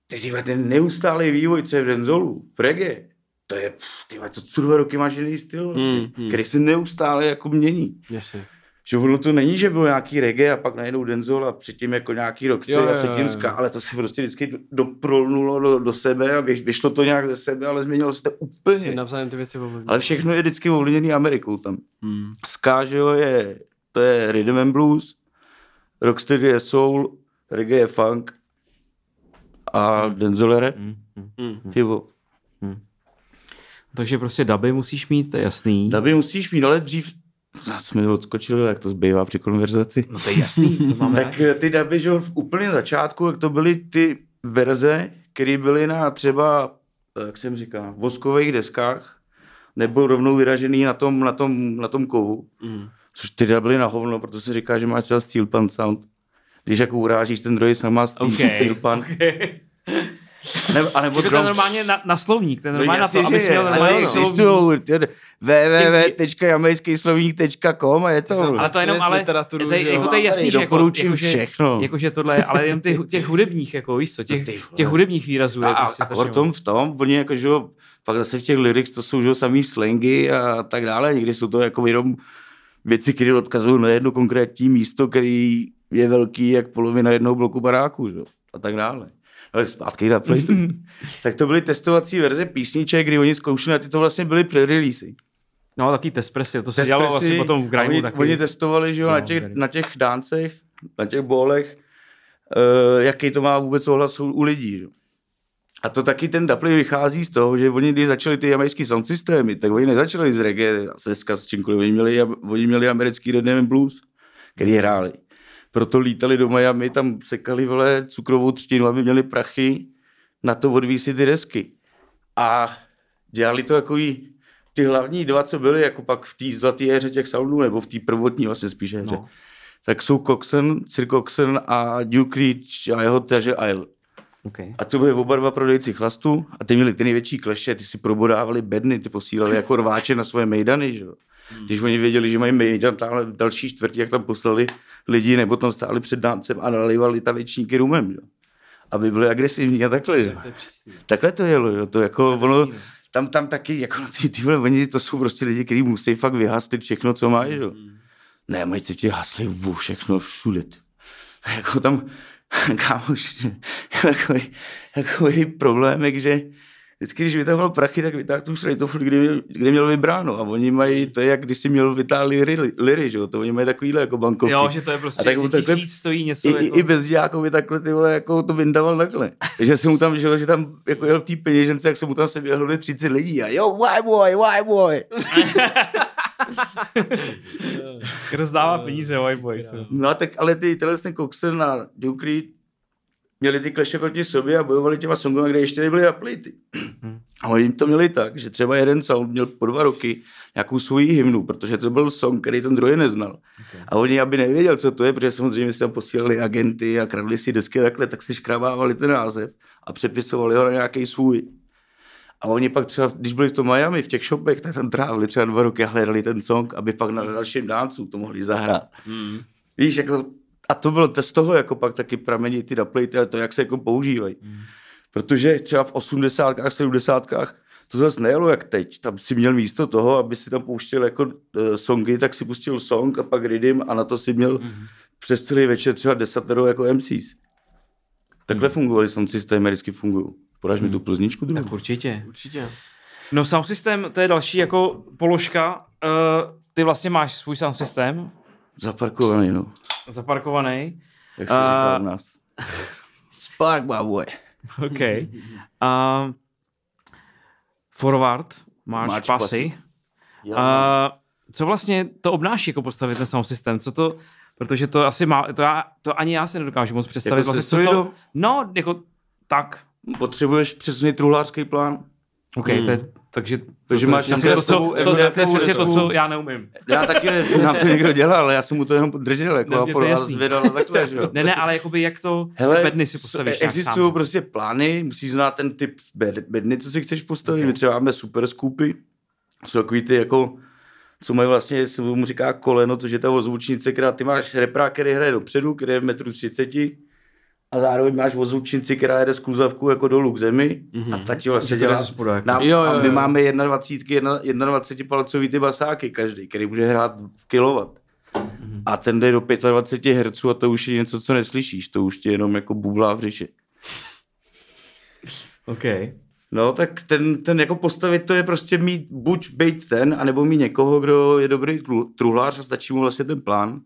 teď tyhle, ten neustálý vývoj, co je v Renzolu, v reggae, to je, pff, ty to co dva roky máš jiný styl, vlastně, Hmm, hmm. který se neustále jako mění. Jasně. Že ono to není, že byl nějaký reggae a pak najednou Denzel a předtím jako nějaký rocksteady a předtím ska, ale to se prostě vždycky do- doprolnulo do, do sebe a vyš, vyšlo to nějak ze sebe, ale změnilo se to Si úplně. navzájem ty věci ovlivní. Ale všechno je vždycky ovlivněný Amerikou tam. Hmm. Ska, že jo, je, to je rhythm and blues, rocksteady je soul, reggae je funk a Denzel je rap, Mm, mm. Hmm. hip hop. Takže prostě duby musíš mít, to je jasný. Daby musíš mít, ale dřív Zase jsme odskočili, jak to zbývá při konverzaci. No to je jasný, to máme Tak eh, ty duby, že v úplně začátku, jak to byly ty verze, které byly na třeba, eh, jak jsem říkal, voskových deskách, nebo rovnou vyražený na tom, na tom, na tom kovu. Hmm. Což ty byly na hovno, protože se říká, že máš třeba steel pan sound. Když jako urážíš ten druhý sama steel, Okay. steel pan. Ne, a nebo Jako ten normálně na, na slovník, ten No normálně na to, aby je, měl normálně slovník. www.jamajskýslovník.com a je to. Ale to jenom, ale literaturu, to je, jako to je jasný, že jako, Doporučím jako, že, všechno. jako, že tohle, je- ale jen těch, těch hudebních, jako víš co, těch, No těch hudebních výrazů A, je a, prostě a tom v tom, oni jako, že jo, pak zase v těch lyrics to jsou, že samý slangy a tak dále, někdy jsou to jako jenom věci, které odkazují na jedno konkrétní místo, který je velký jak polovina jednoho bloku baráku, že jo, a tak dále. Ale zpátky na playtu. tak to byly testovací verze písniček, kdy oni zkoušeli, a ty to vlastně byly pre-releasy. No, taky Tespresy, to se dělalo asi potom v a Grimu oni, taky. Oni testovali, že jo, No, na, těch, na těch dáncech, na těch bólech, uh, jaký to má vůbec ohlas u, u lidí, že? A to taky ten Dapli vychází z toho, že oni, když začali ty jamajský sound systémy, tak oni nezačali z reggae, se s čímkoliv, oni měli, oni měli americký rhythm and blues, který hráli. Proto lítali do Miami, tam sekali vole cukrovou třtinu, aby měli prachy na to odvísit ty desky. A dělali to takový, ty hlavní dva, co byly, jako pak v té zlaté éře těch soundů, nebo v té prvotní vlastně spíš éře, No. no. tak jsou Coxon, Sir Coxon a Duke Reach a jeho Treasure Isle. Okay. A to byly oba dva prodejci chlastu a ty měli ty největší kleše, ty si probodávali bedny, ty posílali jako rváče na svoje mejdany, že jo. Když oni věděli, že mají tamhle v další čtvrtí, jak tam poslali lidi, nebo tam stáli před dáncem a nalivali tanečníky rumem, jo. Aby byli agresivní a takhle, že? To. Takhle to jelo, jo. To jako ono, tam, tam taky, jako ty, ty vole, oni, to jsou prostě lidi, kteří musí fakt vyhastit všechno, co mají, jo. Ne, mají se ti hasli vu, všechno všude. A jako tam, kámoš, takový, takový problémek, že vždycky, když vytahoval prachy, tak vytáhl tu šrejtoflu, kde, měl- kde měl vybráno. A oni mají, to je jak když si měl vytáhl liry, liry že jo, to oni mají takovýhle jako bankovky. Jo, že to je prostě, A tak mu že takhle- tisíc stojí něco I, jako... i, bez diákovi takhle ty vole, jako to vyndaval takhle. Takže jsem mu tam, že, jo, že tam jako jel v té peněžence, jak se mu tam se běhlo 30 lidí a jo, why boy, why boy. Rozdává peníze, white boy. No a tak ale ty, tenhle ten Coxen a Duke Reed měli ty kleše proti sobě a bojovali těma songama, kde ještě nebyly uplity. A oni to měli tak, že třeba jeden sound měl po dva roky nějakou svoji hymnu, protože to byl song, který ten druhý neznal. Okay. A oni, aby nevěděl, co to je, protože samozřejmě si tam posílali agenty a kradli si desky a takhle, tak si škrabávali ten název a přepisovali ho na nějaký svůj. A oni pak třeba, když byli v tom Miami, v těch shopech, tak tam trávili třeba dva roky a hledali ten song, aby pak na dalším dáncu to mohli zahrát. Hmm. Víš, jako, a to bylo to z toho jako pak taky pramení ty dubplaty a to, jak se jako používají. Mm. Protože třeba v 80 70 to zase nejelo jak teď. Tam si měl místo toho, aby si tam pouštěl jako uh, songy, tak si pustil song a pak rhythm a na to si měl mm. přes celý večer třeba desatero jako MCs. Takhle mm. fungovaly sound systémy, vždycky fungují. Podáš mm. mi tu plzničku druhou? Tak určitě. Určitě. No sound systém, to je další jako položka. Uh, ty vlastně máš svůj sound systém Zaparkovaný, no. zaparkovaný. Jak se A- říká u nás. Spark, my boy. OK. Uh, forward, máš Máš pasy. pasy. A co vlastně to obnáší jako postavit ten sound systém? Co to, protože to asi má, to, já, to ani já si nedokážu moc představit. Jako vlastně, co to, no, jako tak. Potřebuješ přesný truhlářský plán. OK, Hmm. to je, takže, Takže to, máš to, tam to, to, krestovou to, to, to, to, to, co já neumím. Já taky ne, nám to někdo dělal, ale já jsem mu to jenom držel, jako Ne, a mně to po je nás a takhle, že jo. Ne, ne, ale jakoby jak to Hele, bedny si postavíš existují sám. prostě plány, musíš znát ten typ bed, bedny, co si chceš postavit. Ok. My třeba máme super skupy, jsou takový ty jako, co mají vlastně, se mu říká koleno, což je ta ozvučnice, která ty máš reprák, který hraje dopředu, který je v metru 30 a zároveň máš ozvučnici, která jede z kluzavku jako dolů k zemi a ta ti vlastně dělá. ze spodu, jako. Nám, Jo, jo, a my jo. máme 21, 21 palcový ty basáky každý, který může hrát v kilowatt. A ten jde do 25 Hz a to už je něco, co neslyšíš, to už tě jenom jako bublá v říši. OK. No, tak ten, ten jako postavit to je prostě mít buď být ten, anebo mít někoho, kdo je dobrý tru- truhlář a stačí mu vlastně ten plán.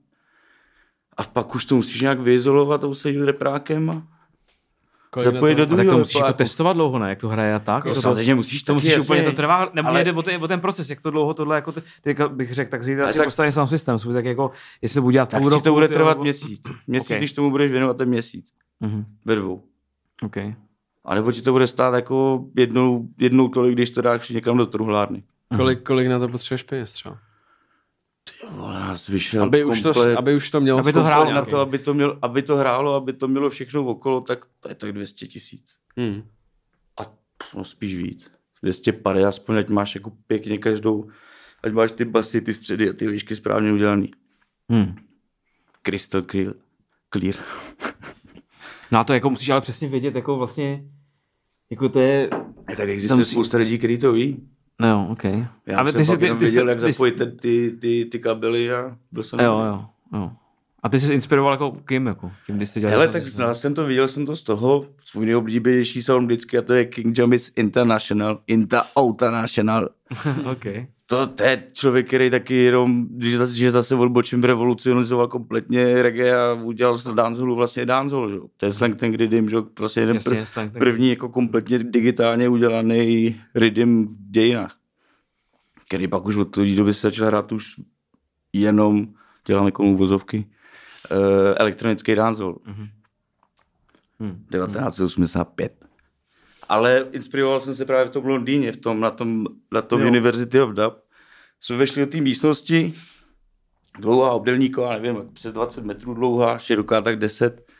A pak už to musíš nějak vyizolovat a usadit reprákem a zapojit to- do A tak druhého. to musíš jako testovat dlouho, ne? Jak to hraje a tak? To To, to, samozřejmě musíš to musíš jasně. úplně, to trvá, nebo Ale- jde o ten, o ten proces, jak to dlouho tohle, jako, ty, teďka bych řekl, tak zítra si tak- postavím sám systém, svůj, tak jako, jestli to bude dělat Tak půl roku, to bude trvat nebo- měsíc. Měsíc, Ok. když tomu budeš věnovat ten měsíc. Mhm. Ve dvou. OK. A nebo ti to bude stát jako jednou, jednou tolik, když to dáš někam do truhlárny. Kolik, kolik na to potřebuješ peněz třeba? Vole, nás vyšel Aby už, to, aby už to mělo Aby to hrálo na to, aby to, měl, aby to hrálo, aby to mělo všechno okolo, tak to je tak 200 tisíc. Hmm. A no spíš víc. 250, aspoň ať máš jako pěkně každou, ať máš ty basy, ty středy a ty výšky správně udělaný. Hmm. Crystal clear. clear. No a to jako musíš ale přesně vědět, jako vlastně, jako to je, A tak existuje spousta lidí, kteří to ví. No jo, OK. Já Ale jsem ty, si- ty, ty, jsi- viděl, jak ty jsi- zapojit ty, ty, ty, ty kabely a byl jsem Jo, jo, jo. A ty jsi inspiroval jako kým, jako, tím, když jsi dělal Hele, tak znal jsem to, viděl jsem to z toho, svůj nejoblíbenější sound vždycky a to je King Jamis International, Inta International. OK. To, to je člověk, který taky jenom, že zase, že zase odbočím revolucionizoval kompletně reggae a udělal z danceholu vlastně dancehall, že? To je slang ten rhythm, že? vlastně jeden Jasně, pr- slang ten- první jako kompletně digitálně udělaný rhythm v dějinách. Který pak už od té doby se začal hrát už jenom, dělám jako uvozovky, uh, elektronický dancehall. Hmm. 1985. Ale inspiroval jsem se právě v tom Londýně, v tom, na tom, na tom Jo. University of Dub. Jsme vešli do té místnosti, dlouhá obdelníková, nevím, přes 20 metrů dlouhá, široká tak 10.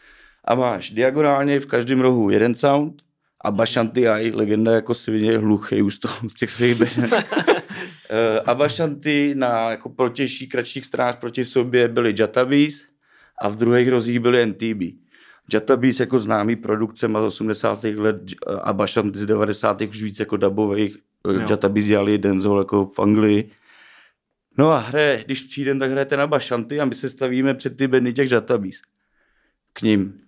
A máš diagonálně v každém rohu jeden sound a Bashanti Ai, legenda jako svině hluchý už to, z těch svých beden. Eh, a Bashanti na jako protější, kratších stranách proti sobě byly Jatabis a v druhých rozích byly NTB. Jatabis jako známý produkce má z 80. let a Bashanti z 90. už víc jako dubových. Jo. Jatabis dělali dancehall jako v Anglii. No a hraje, když přijdem, tak hrajete na bašanty a my se stavíme před ty bedny těch databíz. K ním.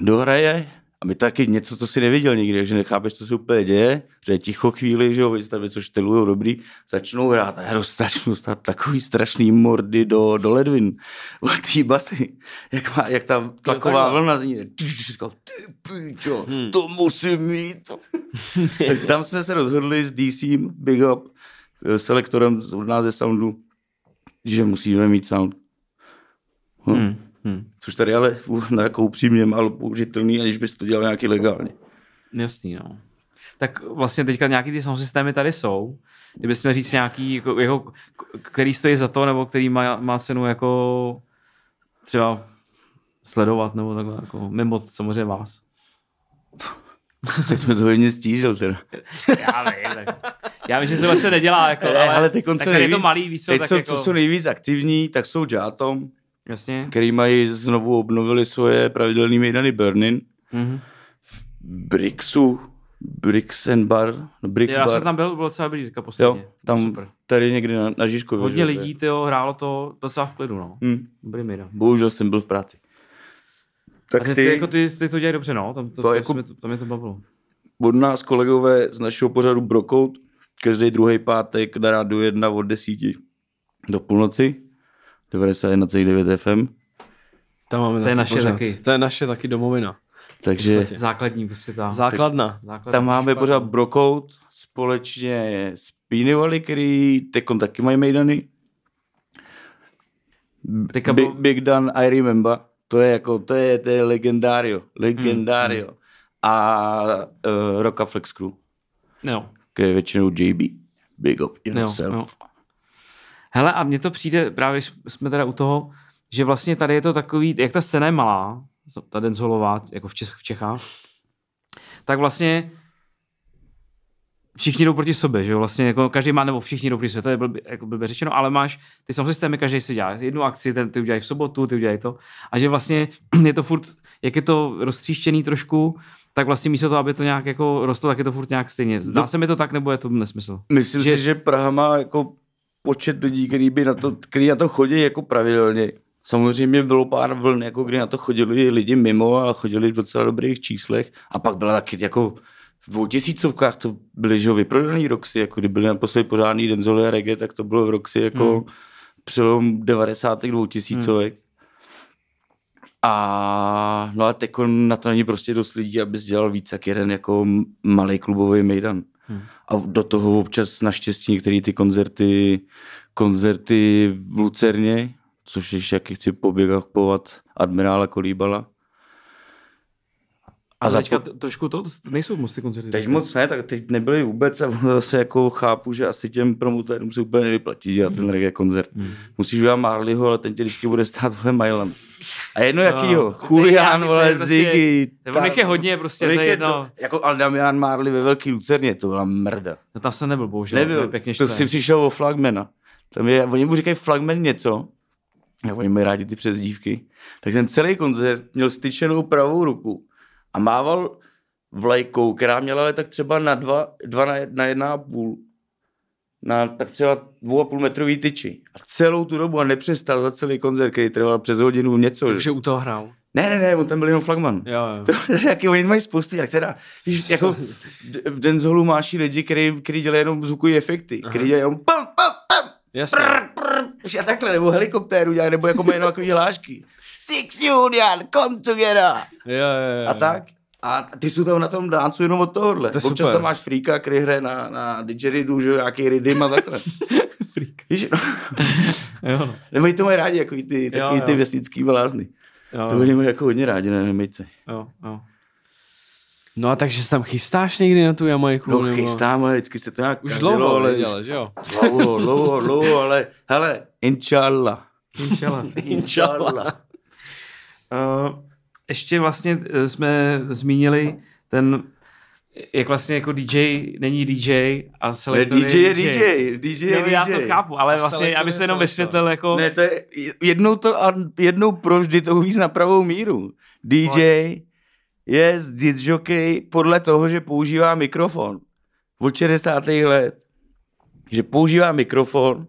Dohraje a my taky něco, co si neviděl nikdy, že nechápeš, co se úplně děje, že je ticho chvíli, že jo, vystavit, co štelujou dobrý, začnou hrát a já začnu stát takový strašný mordy do, do ledvin od té basy, jak, má, jak ta tlaková vlna zní. Ty říkal, ty píčo, to musím mít. tak tam jsme se rozhodli s DC, Big Up, selektorem od nás ze Soundu, že musíme mít sound. Hm. Hmm. Hmm. Což tady ale na jako upřímně málo použitelný, aniž bys to dělal nějaký legálně. Jasný, no. Tak vlastně teďka nějaký ty sound systémy tady jsou. Kdybys měl říct nějaký, jako, jako, který stojí za to, nebo který má, má cenu jako třeba sledovat, nebo takhle, jako mimo samozřejmě vás. Teď jsme to hodně stížil teda. Já vím, tak. Já vím, že se vlastně nedělá, jako, Ne, ale, ale teď tak tady je to nejvíc- malý, víc, co, Teď, tak co, jako, co jsou nejvíc aktivní, tak jsou Jatom, Jasně. který mají znovu obnovili svoje pravidelné mejdany Burnin. Mhm. Brixu, Brix and Bar, no Brix Já Bar. jsem tam byl, bylo docela dobrý teďka posledně. jo, tam Super. tady někdy na, na Žižkově. Hodně že lidí, tyjo, hrálo to docela v klidu, no. Hm, Dobrý mira. bohužel jsem byl v práci. Tak ty, ty, jako ty, ty to dělají dobře, no. Tam to, To to, jako- to, to mě to bavilo. od nás kolegové z našeho pořadu Brokout, každý druhý pátek na rádu 1 od 10 do půlnoci, 91,9 FM. Tam máme To je naše pořád. taky. To je naše taky domovina. Takže. Základní prostě ta. Základna. základní tam máme špatný. pořád Brokout společně s Pínivali, který tekon taky mají mejdany. Big, Big Dan, I remember. To je jako, to je, to je legendario. Legendario. Hmm, A uh, Rockaflex Crew, Jo. který je většinou JB. Big up Jo, yourself. jo. Hele, a mně to přijde, právě jsme teda u toho, že vlastně tady je to takový, jak ta scéna je malá, ta dancehallová, jako v, Čech, v Čechách, tak vlastně všichni jdou proti sobě, že jo, vlastně jako každý má, nebo všichni jdou proti sobě, to je blbě, jako blbě řečeno, ale máš ty sound systémy, každý si dělá jednu akci, ten ty udělají v sobotu, ty udělají to, a že vlastně je to furt, jak je to roztříštěný trošku, tak vlastně místo toho, aby to nějak jako rostlo, tak je to furt nějak stejně. Zdá No. se mi to tak, nebo je to nesmysl? Myslím Že- si, že Praha má jako počet lidí, který, by na to, který na to chodí jako pravidelně. Samozřejmě bylo pár vln, jako kdy na to chodili lidi mimo a chodili v docela dobrých číslech. A pak byla taky jako v dvoutisícovkách to byly že vyprodaný Roxy, jako kdy byly naposledy pořádný Denzoli a reggae, tak to bylo v Roxy jako hmm. přelom 90. dvoutisícovek. Hmm. A no a teď na to není prostě dost lidí, abys dělal víc jak jeden jako malý klubový mejdan. Hmm. A do toho občas naštěstí některé ty koncerty, koncerty v Lucerně, což ještě jak chci poběgovat admirála Kolíbala. A, A za teďka to, trošku to, to nejsou moc ty koncerty. Teď moc ne, tak teď nebyly vůbec a zase jako chápu, že asi těm promotérům se úplně nevyplatí dělat ten reggae koncert. Hmm. Musíš udělat Marleyho, ale ten tě vždycky bude stát vole Mailand. A jedno jakýho, to je Julian, to vole, je prostě- Ziggy. nebo nech je hodně, prostě, to je je jedno. Jako, ale Damian Marley ve Velký Lucerně, to byla mrda. No tam jsem nebyl, bohužel. Nebyl, pěkně to si přišel o flagmana. Tam je, oni mu říkají flagman něco, jak oni mají rádi ty přezdívky, tak ten celý koncert měl styčenou pravou ruku a mával vlajkou, která měla ale tak třeba na dva, dva na, jedna, jedna a půl. Na tak třeba dvou a půl metrový tyči. A celou tu dobu a nepřestal za celý koncert, který trval přes hodinu něco. Takže u toho hrál. Ne, ne, ne, on tam byl jenom flagman. Jo, jo. To, jaký oni mají spoustu, jak teda, víš, jako v Denzolu máš i lidi, který, který dělají jenom zvukový efekty, který dělají jenom pam, pam, pam, Jasně. Víš, a takhle, nebo helikoptéru dělají, nebo jako mají jenom takový hlášky. Six Union, come together. Jo, jo, jo. A tak. A ty jsou tam na tom dáncu jenom od tohohle. To Občas super. tam máš Freaka, který hraje na, na didgeridu, že jo, nějaký rydim a takhle. Freak. Víš, no. Jo, no. Nebo to mají rádi, jako ty, takový Jo, ty jo. vesnický blázny. Jo, To oni mají jako hodně rádi na Nemejce. jo, jo. No a takže se tam chystáš někdy na tu Jamajku? No nebo- chystáme, vždycky se to nějak Už kazilo, dlouho ale nedělal, že jo? Dlouho, dlouho, dlouho, ale hele, inshallah. Inšala. Inshallah. Uh, ještě vlastně eh, jsme zmínili ten, jak vlastně jako DJ není DJ a Ne, selektor DJ je DJ, DJ je Ne, já DJ. to chápu, ale A vlastně, abyste je jenom vysvětlil jako... Ne, to je jednou to a jednou provždy to uvíc na pravou míru. DJ je z disjockey podle toho, že používá mikrofon. Od 60. let. Že používá mikrofon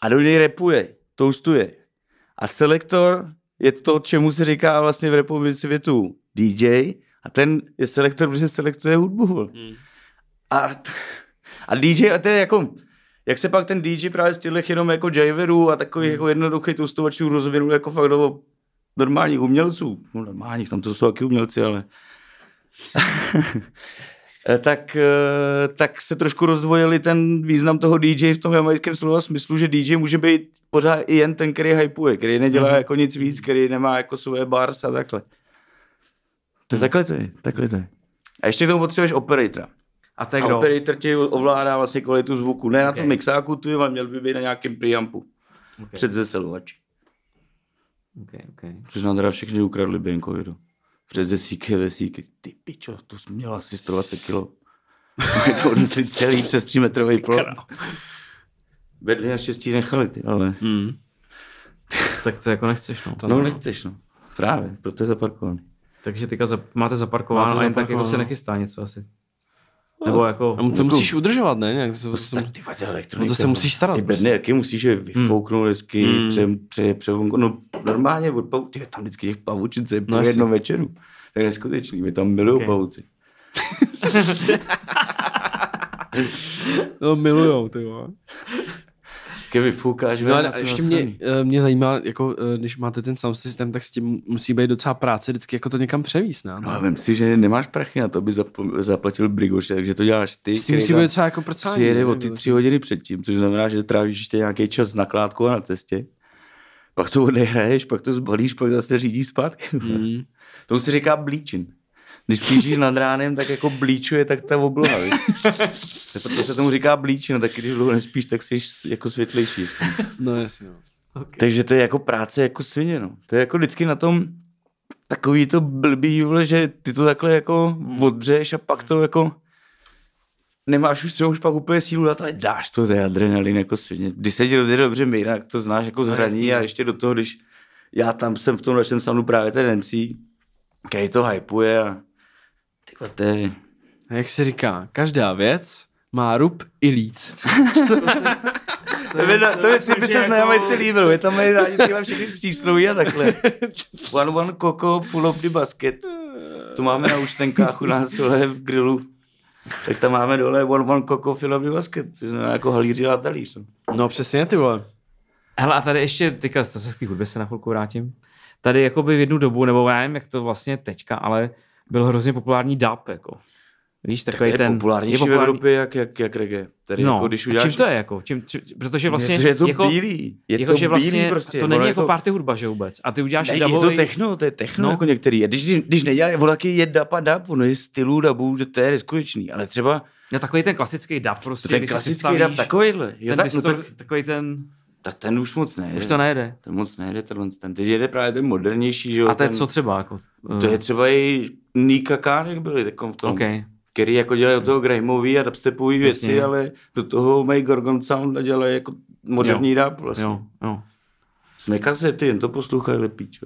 a do něj repuje, toastuje. A selektor je to, čemu se říká vlastně v repovém světu DJ a ten je selektor, protože selektuje hudbu. Hmm. A, a DJ, a to je jako, jak se pak ten DJ právě z těchto jenom jako jiverů a takových hmm. jako jednoduchých toastovačů rozvinul jako fakt do normálních umělců. No normálních, tam to jsou taky umělci, ale tak, eh, tak se trošku rozdvojili ten význam toho DJ v tom jamajském slova smyslu, že DJ může být pořád i jen ten, který hypuje, který nedělá mm-hmm. jako nic víc, který nemá jako svoje bars a takhle. To je takhle to je, takhle to je. A ještě k tomu potřebuješ operatora. A to je A kdo? operator ti ovládá vlastně kvalitu zvuku. Ne na Ok. tom mixáku, tu, ale měl by být na nějakém preampu. Ok, Před zeselovači. ok, ok. Což nám teda všechny ukradli během covidu. Přes desíky, desíky. Ty pičo, to jsi měl asi 120 kilo. To odnesli celý přes 3 metrový plot. Bedny naštěstí nechali, ty, ale... Hmm. Tak to jako nechceš, no. No nechceš, no. Právě, proto je zaparkovaný. Takže teďka za, máte zaparkováno Máte a jen tak jako se nechystá něco asi. Nebo jako... A mu to musíš udržovat, ne? Nějak se, To, tak ty vadě elektronika. No to se musíš starat Ty prostě. bedny, jaký musíš je vyfouknout hezky, Hmm. pře, pře, pře, no normálně od pavu, ty tam vždycky těch pavučin, co je No jednom večeru. To je neskutečný, my tam milují Ok. okay. pavuci. No, milujou, ty vole. Keď vyfoukáš, No, ale ještě mě, eh, mě zajímá, jako, eh, když máte ten sound systém, tak s tím musí být docela práce vždycky jako to někam převíst, ne? No a vem si, že nemáš prachy na to, aby zap- zaplatil Brigoše, takže to děláš ty, s tím musí být třeba jako prcání. přijede o ty tři hodiny předtím, což znamená, že trávíš ještě nějaký čas na kládku a na cestě. Pak to odehraješ, pak to zbalíš, pak zase řídíš zpátky. Mm. To se říká blíčin. Když přijíždíš nad ránem, tak jako blíčuje, tak ta obloha, víš. Tak Proto se tomu říká blíčin, tak když dlouho nespíš, tak jsi jako světlejší. No jasně, no. Takže to je jako práce jako svině, no. To je jako vždycky na tom takový to blbý, vole, že ty to takhle jako odbřeš a pak to jako nemáš už třeba už pak úplně sílu na to a dáš to, to je adrenalin jako svině. Když se ti rozjede dobře míra, tak to znáš jako z hraní a ještě do toho, když já tam jsem v tom našem soundu právě ten MC, který to hypuje a ty to je... A jak se říká, každá věc má rub i líc. To, by, to by, ty by se znajomejci líbil, je tam mají rádi tyhle všechny přísloví a takhle. One one coco full of the basket. To máme na účtenkách u nás v grilu. Tak tam máme dole one one coco full of the basket, což znamená jako halíři a talíř. no. Přesně, ty vole. Hele, a tady ještě, teďka zase k té hudbě se na chvilku vrátím. Tady jakoby v jednu dobu, nebo já nevím, jak to vlastně je teďka, ale byl hrozně populární dub, jako. Víš, Tak to takový je ten... populárnější v Evropě jak, jak, jak reggae. Tady No, jako, když uděláš... čím to je, jako? Čím, čím, protože vlastně... Protože je to jako, bílý. Je jako, to že vlastně bílý prostě. To není jako to- party hudba, že vůbec. A ty uděláš Ne, je to dubový... techno, to je techno No. no. jako některý. A když, když, když nedělají, ono taky je dub a dub, ono je stylů dubů, že to je neskutečný. Ale třeba No takový ten klasický dub prostě. ten kdy si klasický dub takovýhle. Jo, Ten tak, no, distor, tak, takový ten... tak ten už moc nejde. Už to nejede. Ten moc nejde, tenhle ten. Teď jede právě ten modernější, že jo. A to je ten, co třeba, jako... To je třeba i Nika Kánek byli takom v tom. OK. Který jako dělají do toho grimeový a dubstepový věci, Jasně. ale do toho mají Gorgon Sound a dělají jako moderní Jo. rap vlastně. Jo, jo. Jsme kasety, jen to poslouchají lepí?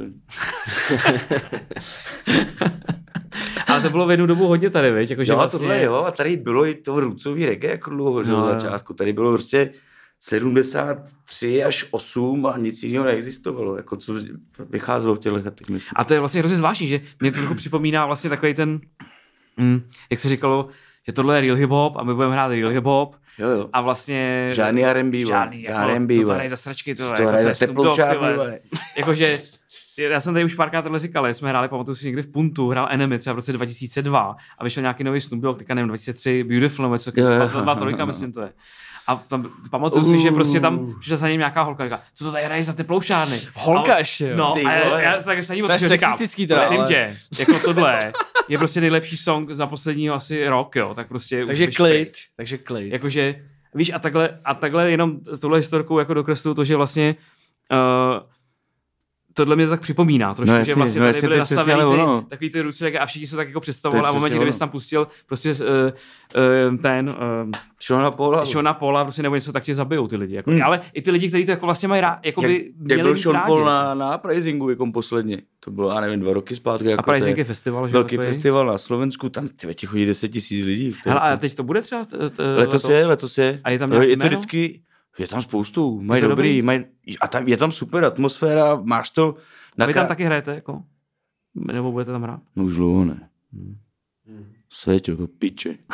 Ale to bylo v jednu dobu hodně tady, viď? Jako, že Jo, vlastně... tohle jo, a tady bylo i to rucový reggae jako dlouho, že No, jo. začátku. Tady bylo prostě 73 až 8 a nic jiného neexistovalo, jako co vycházelo v těch letech, myslím. A to je vlastně hrozně zvláštní, že mě to trochu připomíná vlastně takový ten, mm, jak se říkalo, že tohle je real hip hop a my budeme hrát real hip hop Jo, jo. a vlastně... Žádný R&B. Žádný, jako, R&B, co to hraje za sračky, to, To jako, hraje to je za teplou. Jakože, já jsem tady už párkrát tohle říkal, jsme hráli, pamatuju si někdy v Puntu, hrál Enemy třeba v roce 2002 a vyšel nějaký nový Snoop Dogg, teďka nevím, 2003, Beautiful nebo Jo, jo. 2-3, myslím to je. A tam, pamatuju si, že prostě tam přišla za ním nějaká holka, říká, co to tady hraje za teplou šárny? Holka A- ještě, jo. No, Ty a já, já tak se ní To je říkám, sexistický teda, prosím ale- tě, jako tohle je prostě nejlepší song za posledního asi rok, jo, tak prostě Takže už klid. pryč. Takže klid. Jakože, víš, a takhle, a takhle jenom s touhle historkou jako dokresluju to, že vlastně uh, tohle mě to tak připomíná trošku, No že jasně, vlastně no tady byly ale ty, ono. takový ty ruce a všichni se tak jako představovali a v momentě, kdyby tam pustil prostě uh, uh, ten uh, Shona Paula. Shona Paula prostě nebo něco, tak tě zabijou ty lidi. Jako, Hmm. Ale i ty lidi, kteří to jako vlastně mají rád, jako jak, by jak měli byl mít Sean. Paul na, na Prizingu jako posledně. To bylo, já nevím, dva roky zpátky. Jako A Pricing to je festival, že? Velký festival na Slovensku, tam ty ti chodí 10 tisíc lidí. Hele, a jako- teď to bude třeba letos je, letos je. A je tam je to vždycky, Je tam spoustu, mají dobrý, dobrý? mají, a tam, je tam super atmosféra, máš to A vy tam taky hrajete, jako? Nebo budete tam hrát? No už dlouho ne. Světě, to piče.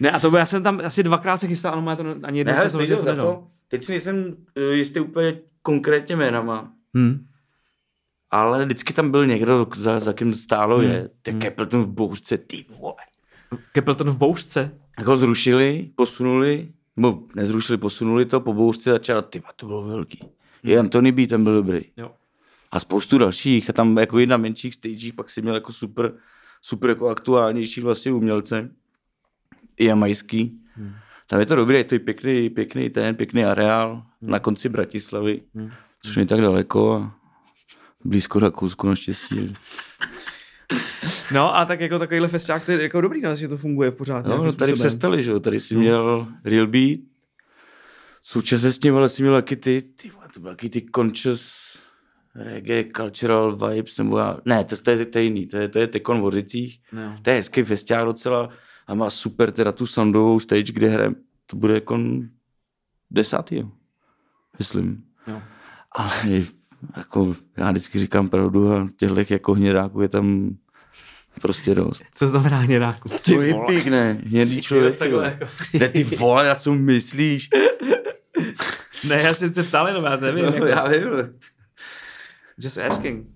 Ne, a to by, já jsem tam asi dvakrát se chystal, ano, já to ani jednou jsem stojí to to. Teď si nejsem eh, jistý úplně konkrétně jménama, Hmm. ale vždycky tam byl někdo, za, za kým stálo Hmm. je. Ty Capleton v bouřce, ty vole. Capleton v bouřce. Jak ho zrušili, posunuli, nebo nezrušili, posunuli to, po bouřce začala, ty to bylo velký. I Anthony B. ten byl dobrý. Jo. A spoustu dalších. A tam jako jedna menších stagech, pak si měl jako super, super jako aktuálnější vlastně umělce. I jamajský. Hmm. Tam je to dobré, je to i pěkný, pěkný ten, pěkný areál hmm. na konci Bratislavy, hmm. což není tak daleko a blízko Rakousku naštěstí. No a tak jako takovýhle festiák, to je jako dobrý, no, že to funguje pořád. No, no tady přestali, že jo, tady si měl Real Beat, současně s tím, ale si měl taky ty, ty, to byly taky ty conscious reggae, cultural vibes, nebo já, ne, to, to, je, to je jiný, to je, to je Tekon v Hořicích, No. to je hezký festiák docela a má super teda tu soundovou stage, kde hraje, to bude jako desátý, jo, myslím. Jo. Ale jako já vždycky říkám pravdu a těchto jako hnědáků je tam prostě dost. Co znamená hnědáku? To je pěkné, hnědý člověk. takhle vole. jako. Ne, ty vole, na co myslíš? Ne, já jsem se ptal jenom, já nevím. jako, No, já vím. Just asking.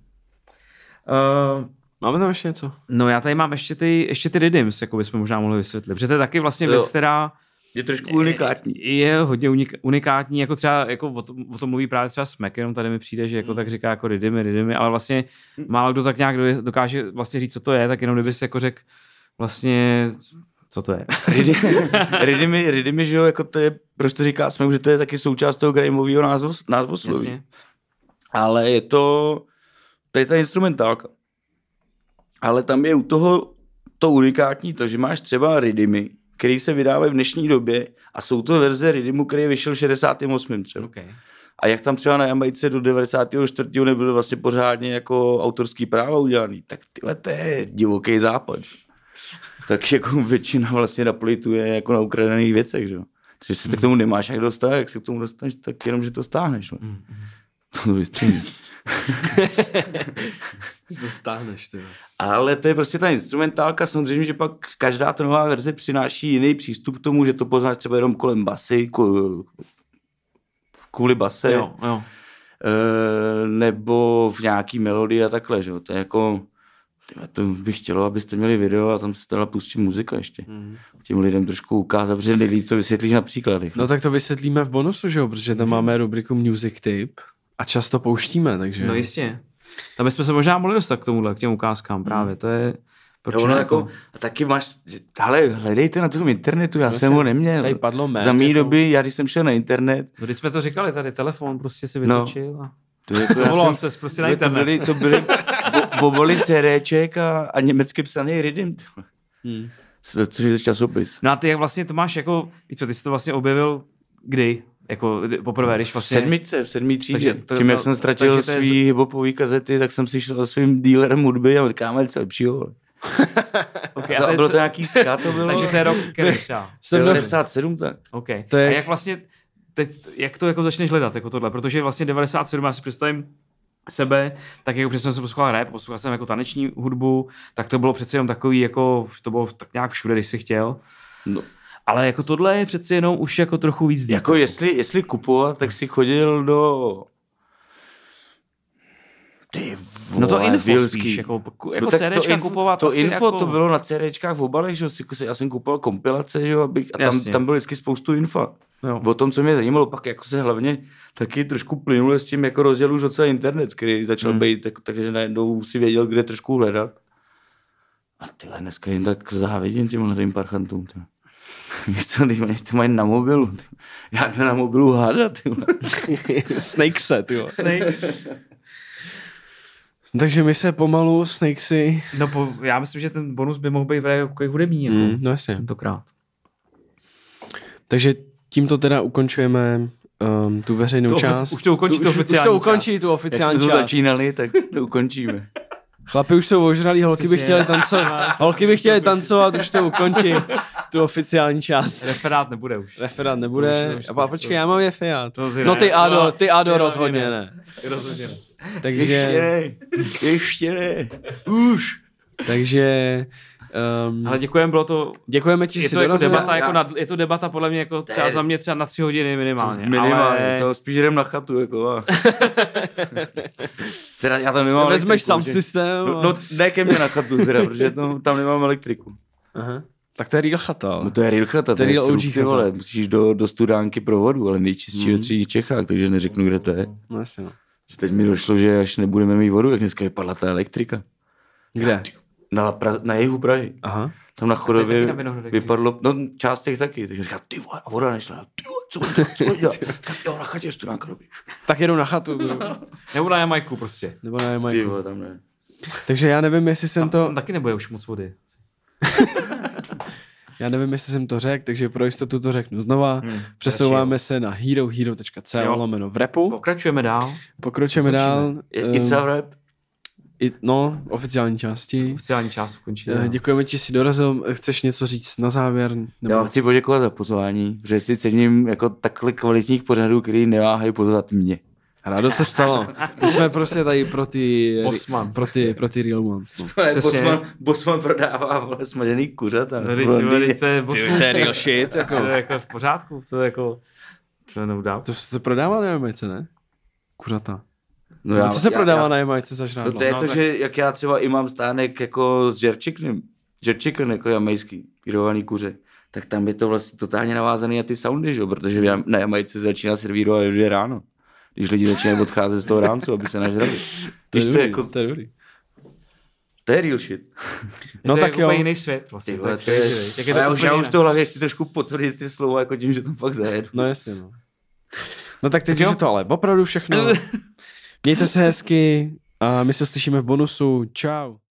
Uh, Máme tam ještě něco? no já tady mám ještě ty, ještě ty Ridims, jako bychom možná mohli vysvětlit, protože to je taky vlastně Jo. věc, která Je trošku unikátní. je hodně unik, unikátní, jako třeba jako o, tom, o tom mluví právě třeba Smack, jenom tady mi přijde, že jako tak říká jako Ridimy, Ridimy, ale vlastně málo kdo tak nějak do- dokáže vlastně říct, co to je, tak jenom kdyby si jako řekl vlastně, co to je. Ridimy, Ridimy, že jo, jako to je, proč to říká jsme, že to je taky součást toho Grimeového názvu, názvosloví. Jasně. Ale je to, to je ta instrumentálka. Ale tam je u toho to unikátní, to, že máš třeba Ridimy, který se vydávají v dnešní době a jsou to verze Ridymu, který vyšel v 68. třeba. Okay. A jak tam třeba na Jamajce do 94. nebyly vlastně pořádně jako autorský práva udělaný, tak tyhle to je divoký západ. Tak jako většina vlastně naplituje jako na ukradených věcech, že jo. Takže se k tomu nemáš jak dostat, jak se k tomu dostaneš, tak jenom, že to stáhneš. No. To vystřelí. To stáhneš, ty. Ale to je prostě ta instrumentálka, samozřejmě, že pak každá ta nová verze přináší jiný přístup k tomu, že to poznáš třeba jenom kolem basy, kvůli base. Jo, jo. Eh, nebo v nějaký melodii a takhle, že jo. To je jako, tyhle, to bych chtělo, abyste měli video a tam se teda pustí muzika ještě. Mm. Těm lidem trošku ukázat, protože nejlíp to vysvětlíš na příkladech. No tak to vysvětlíme v bonusu, že jo, protože tam máme rubriku Music Tip a často pouštíme, takže... No jistě. Tam bychom se možná mohli dostat k tomuhle, k těm ukázkám právě, to je... Proč Jo, no, jako, a taky máš, ale hledejte na tom internetu, já jsem ho neměl. tady padlo Mac, Za mý jako- doby, já když jsem šel na internet, No, když jsme to říkali, tady telefon prostě si No. vytočil a... to, jako já jsem, prostě na to internet. byly, to byly oboly CDček a, a německy psaný vole. Hmm. Což je časopis. No a ty jak vlastně to máš jako, co, ty jsi to vlastně objevil kdy? Jako poprvé, když V vlastně... sedmice, v sedmý třídě. Takže to- Tím, jak no, jsem ztratil je z- svý hiphopový kazety, tak jsem si šel za svým dílerem hudby a říkáme něco lepšího. vole. Okay, To, a bylo co- to nějaký ska, to bylo Takže to je rok, který třeba. Jsem to- 97 tak. Okay. To je- A jak vlastně, teď, jak to jako začneš hledat, jako tohle, protože vlastně 97, já si představím sebe, tak jako přesně jsem poslouchal rap, poslouchal jsem jako taneční hudbu, tak to bylo přece jenom takový, jako to bylo tak nějak všude, když si chtěl. No, Ale jako tohle je přeci jenom už jako trochu víc deep. jako jestli, jestli kupovat, tak si chodil do... Ty vole, No to info Vilský. spíš, jako, jako No tak CDčka info, kupovat to info jako... to bylo na CDčkách v obalech, že jo, já jsem kupoval kompilace, že jo, a tam, Jasně. tam bylo vždycky spoustu info. Jo. O tom, co mě zajímalo, pak jako se hlavně taky trošku plynule s tím, jako rozjel už docela internet, který začal Hmm. být, tak, takže najednou si věděl, kde trošku hledat. A tyhle dneska jen tak závidím těm mladým parchantům. Ty. Víš co, když mají, to mají na mobilu. Ty. Jak na mobilu hádat. Snakese, ty jo. Snakes. Takže my se pomalu Snakesy... No po, já myslím, že ten bonus by mohl být právě jako hudební, jako Mm, no jasně. tentokrát. Takže tímto teda ukončujeme um, tu veřejnou To část. už to ukončí Tu- tu už, už oficiální to ukončí tu Jak jsme oficiální to část. začínali, tak to ukončíme. Chlapi už jsou ožralí, holky by chtěli tancovat. Holky by chtěli tancovat, už to ukončí. tu oficiální část. Referát nebude už. Referát nebude. Už- A počkej, já mám ty No ne. ty Ado, No, ty Ado rozhodně ne. Rozhodně ne. Ještě Takže, ne, ještě ne, už. takže um, Ale děkujeme, bylo to děkujeme ti, že je jsi to, jako debata, Já- jako nad, je to debata podle mě jako třeba za mě třeba na tři hodiny minimálně. Minimálně, ale... to spíš jdem na chatu, jako a... teda já tam nemám Vezmeš elektriku, sound že- systém. No, a- no, ne ke mně na chatu teda, protože to, tam nemám elektriku. Aha. Tak to je real chata. No to je real chata, to, je je real OG chata. vole, musíš jít do, do studánky pro vodu, ale nejčistší Mm. ve středních Čechách, takže neřeknu, kde to je. No jasně, no. Že teď mi došlo, že až nebudeme mít vodu, jak dneska vypadla ta elektrika. Kde? Na, pra, na jihu Prahy. Aha. Tam na chodově na Vinohradech, vypadlo, no část těch taky, takže říká, ty vole, a voda nešla, ty vole, co dělat, co budeš dělat? Jo, na chatě je studánka, dobrý. Tak jedu na chatu. Nebo na Jamajku prostě. Nebo na Ty Jamajku. vole, tam ne. Takže já nevím, jestli jsem Tam, to, tam taky nebude už moc vody. já nevím, jestli jsem to řekl, takže pro jistotu to řeknu znova. Hmm, Přesouváme se na herohero.co lomeno v repu. Pokračujeme dál. Pokročíme dál. Je- Ehm, It's a rap. I, no, oficiální části. Oficiální část ukončí. Eh, Děkujeme ti, že jsi dorazil. Chceš něco říct na závěr? Nebo... Já vám chci poděkovat za pozvání, protože si cením jako takhle kvalitních pořadů, který neváhají pozvat mě. Rádo se stalo. My jsme prostě tady pro ty, Bosman. pro ty, pro ty real ones. No. Přesně. Bosman, Bosman prodává vole smažený kuřata. No, ty to je Bosman. To je real shit. Jako. To je jako v pořádku, to je jako... To je no. To se prodává na Jamajce, ne? Kuřata. No No, co se prodává já, na Jamajce za No žrádlo? to je No, to, tak- že jak já třeba i mám stánek jako s jerčiknem, jerchicken jako jamajský, grilovaný kuře, tak tam je to vlastně totálně navázaný na ty soundy, že? jo, protože na Jamajce se začíná servírovat už je ráno. Když lidi začínají odcházet z toho ráncu, aby se nažrali. to je to, dobrý, je jako, to je dobrý. to je real shit. No to tak je jo. úplně jiný svět vlastně. Ty vole, to to je Jak je to já, už, já už to v hlavě chci trošku potvrdit ty slova, jako tím, že to fakt zajedu. No jasně, no. No tak teď Tak jo. už je to ale opravdu všechno. Mějte se hezky a my se slyšíme v bonusu. Ciao.